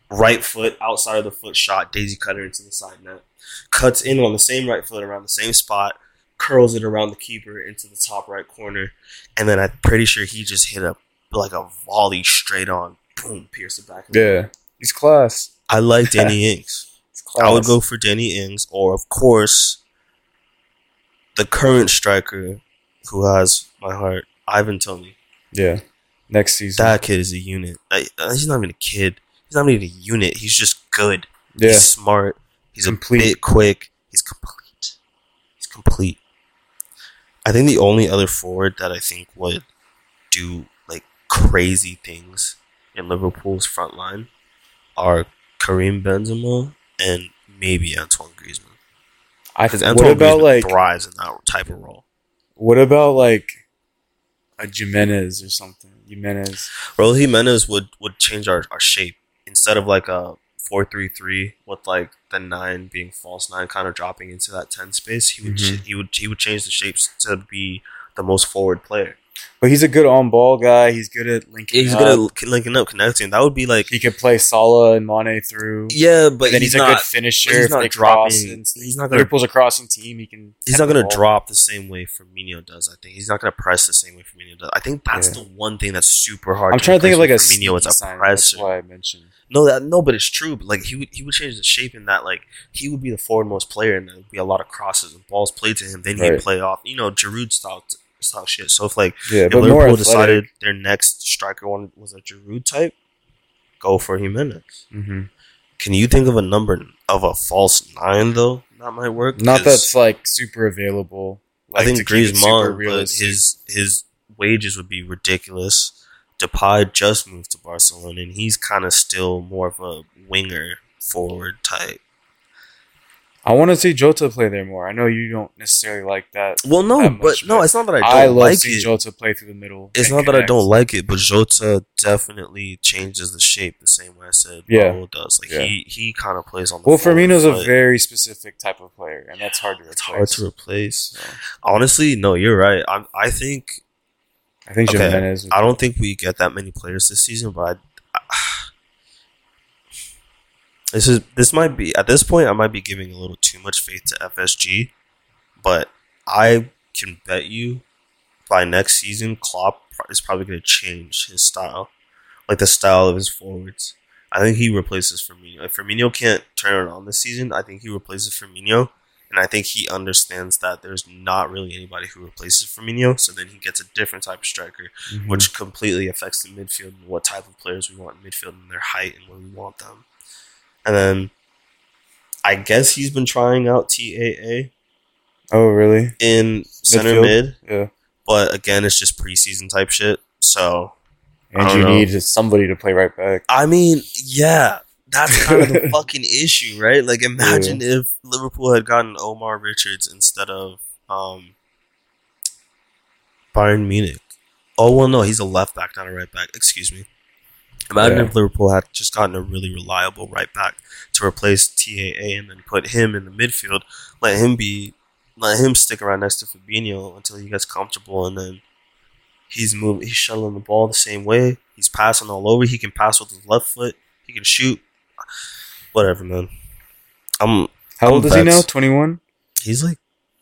right foot outside of the foot shot, daisy cutter into the side net, cuts in on the same right foot around the same spot, curls it around the keeper into the top right corner, and then I'm pretty sure he just hit a like a volley straight on, boom, pierce the back. yeah. He's class. I like [LAUGHS] Danny Ings. Class. I would go for Danny Ings, or of course, the current striker who has my heart, Ivan Toney. Yeah. Next season. That kid is a unit. Like, uh, he's not even a kid. He's not even a unit. He's just good. yeah. He's smart. He's Complete. a bit quick. He's complete. He's complete. I think the only other forward that I think would do like crazy things in Liverpool's front line are Karim Benzema and maybe Antoine Griezmann. I Because what Antoine about Griezmann like thrives in that type of role. what about like a Jimenez or something? Jimenez. Raul Jimenez would would change our, our shape instead of like a four three three with like the nine being false nine, kind of dropping into that ten space. He would Mhm. ch- he would he would change the shapes to be the most forward player. But he's a good on ball guy. He's good at linking. He's up. good at linking up, connecting. That would be like He could play Salah and Mane through. yeah, but then he's, he's, a good finisher. he's not dropping- he's not gonna- Liverpool's a crossing team. He can. He's not going to ball. drop the same way Firmino does. I think he's not going to press the same way Firmino does. I think that's Yeah. the one thing that's super hard. I'm trying to think of like a Firmino. It's a presser. why I mentioned. No, that no, but it's true. But like he would he would change the shape in that like he would be the forwardmost player, and there would be a lot of crosses and balls played to him. Then he'd Right. play off, you know, Giroud style style shit. So if like Yeah, if Liverpool decided their next striker one was a Giroud type, go for Jimenez. hmm Can you think of a number of a false nine though that might work? Not that's like super available. Like, I think to keep it super Griezmann, but his his wages would be ridiculous. Depay just moved to Barcelona, and he's kind of still more of a winger forward type. I want to see Jota play there more. I know you don't necessarily like that. Well, no, that but much, no, it's not that I don't I, love like seeing it. Jota play through the middle. It's not that I don't like it, but Jota definitely changes the shape the same way I said Yeah. Raul does. Like Yeah. he he kind of plays on the Well, forward Firmino's a very specific type of player, and that's hard to replace. it's hard to replace. So, Honestly, no, you're right. I I think I think Okay, Jimenez. I don't think we get that many players this season, but I, this is this might be at this point I might be giving a little too much faith to FSG, but I can bet you by next season Klopp is probably going to change his style, like the style of his forwards. I think he replaces Firmino. If Firmino can't turn it on this season, I think he replaces Firmino, and I think he understands that there's not really anybody who replaces Firmino. So then he gets a different type of striker Mhm. which completely affects the midfield and what type of players we want in midfield and their height and where we want them. And then I guess he's been trying out TAA Oh, really? in center Midfield? mid, Yeah. but again, it's just preseason type shit. So And you know. need somebody to play right back. I mean, yeah, that's [LAUGHS] kind of the fucking issue, right? Like, imagine if Liverpool had gotten Omar Richards instead of um, Bayern Munich. Oh well, no, he's a left back, not a right back. Excuse me. Imagine Yeah. if Liverpool had just gotten a really reliable right back to replace TAA and then put him in the midfield, let him be, let him stick around next to Fabinho until he gets comfortable, and then he's moving, he's shuttling the ball the same way. He's passing all over. He can pass with his left foot. He can shoot. Whatever, man. I'm. How I'm old is he now? 21? He's like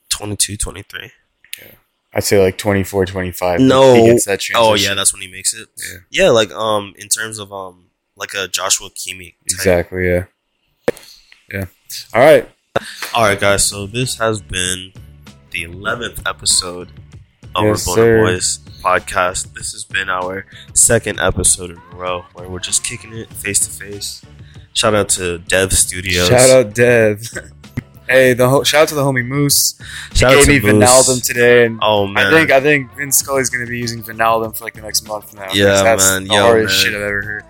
22, 23. I'd say like 24, 25. No. He gets that Oh yeah, that's when he makes it. Yeah. Yeah, like um, in terms of um, like a Joshua Kimmich. type Exactly, yeah. Yeah. All right. All right, guys. So this has been the eleventh episode of Yes, Rabona. Boys podcast. This has been our second episode in a row where we're just kicking it face to face. Shout out to Dev Studios. Shout out Dev. [LAUGHS] hey, the ho- shout out to the homie Moose. Shout he gave to me Moose. Vinaldum today, and Oh man, I think I think Vince Scully's going to be using Vinaldum for like the next month now. Yeah, that's man. The Yo, hardest man. shit I've ever heard.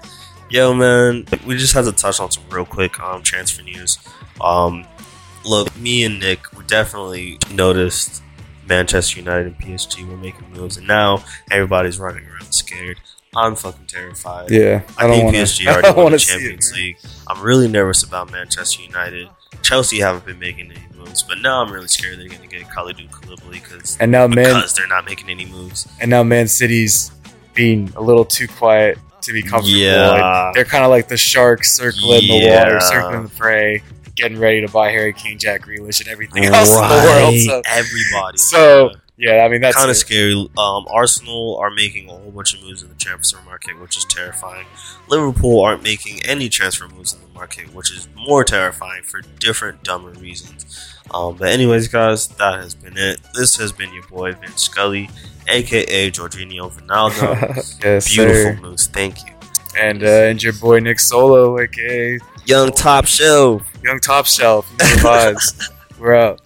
Yo, man, we just had to touch on some real quick um, transfer news. Um, look, me and Nick, we definitely noticed Manchester United and PSG were making moves, and now everybody's running around scared. I'm fucking terrified. Yeah, I, I, don't think want PSG [LAUGHS] already won the see it. Champions. League. I'm really nervous about Manchester United. Chelsea haven't been making any moves, but now I'm really scared they're going to get Kalidou Koulibaly because And now Man because they're not making any moves. and now Man City's being a little too quiet to be comfortable. Yeah. Like, they're kind of like the sharks circling the water, circling the prey, getting ready to buy Harry Kane, Jack Grealish, and everything else in the world. So, Everybody. so yeah, I mean that's kind of scary. Um, Arsenal are making a whole bunch of moves in the transfer market, which is terrifying. Liverpool aren't making any transfer moves in the market, which is more terrifying for different dumber reasons. Um, but anyways, guys, that has been it. This has been your boy Vince Scully, aka Jorginho Ronaldo. [LAUGHS] yes, Beautiful sir. moves, thank you. And uh, and your boy Nick Solo, aka Young Top Shelf. Young Top Shelf, you know. [LAUGHS] We're out.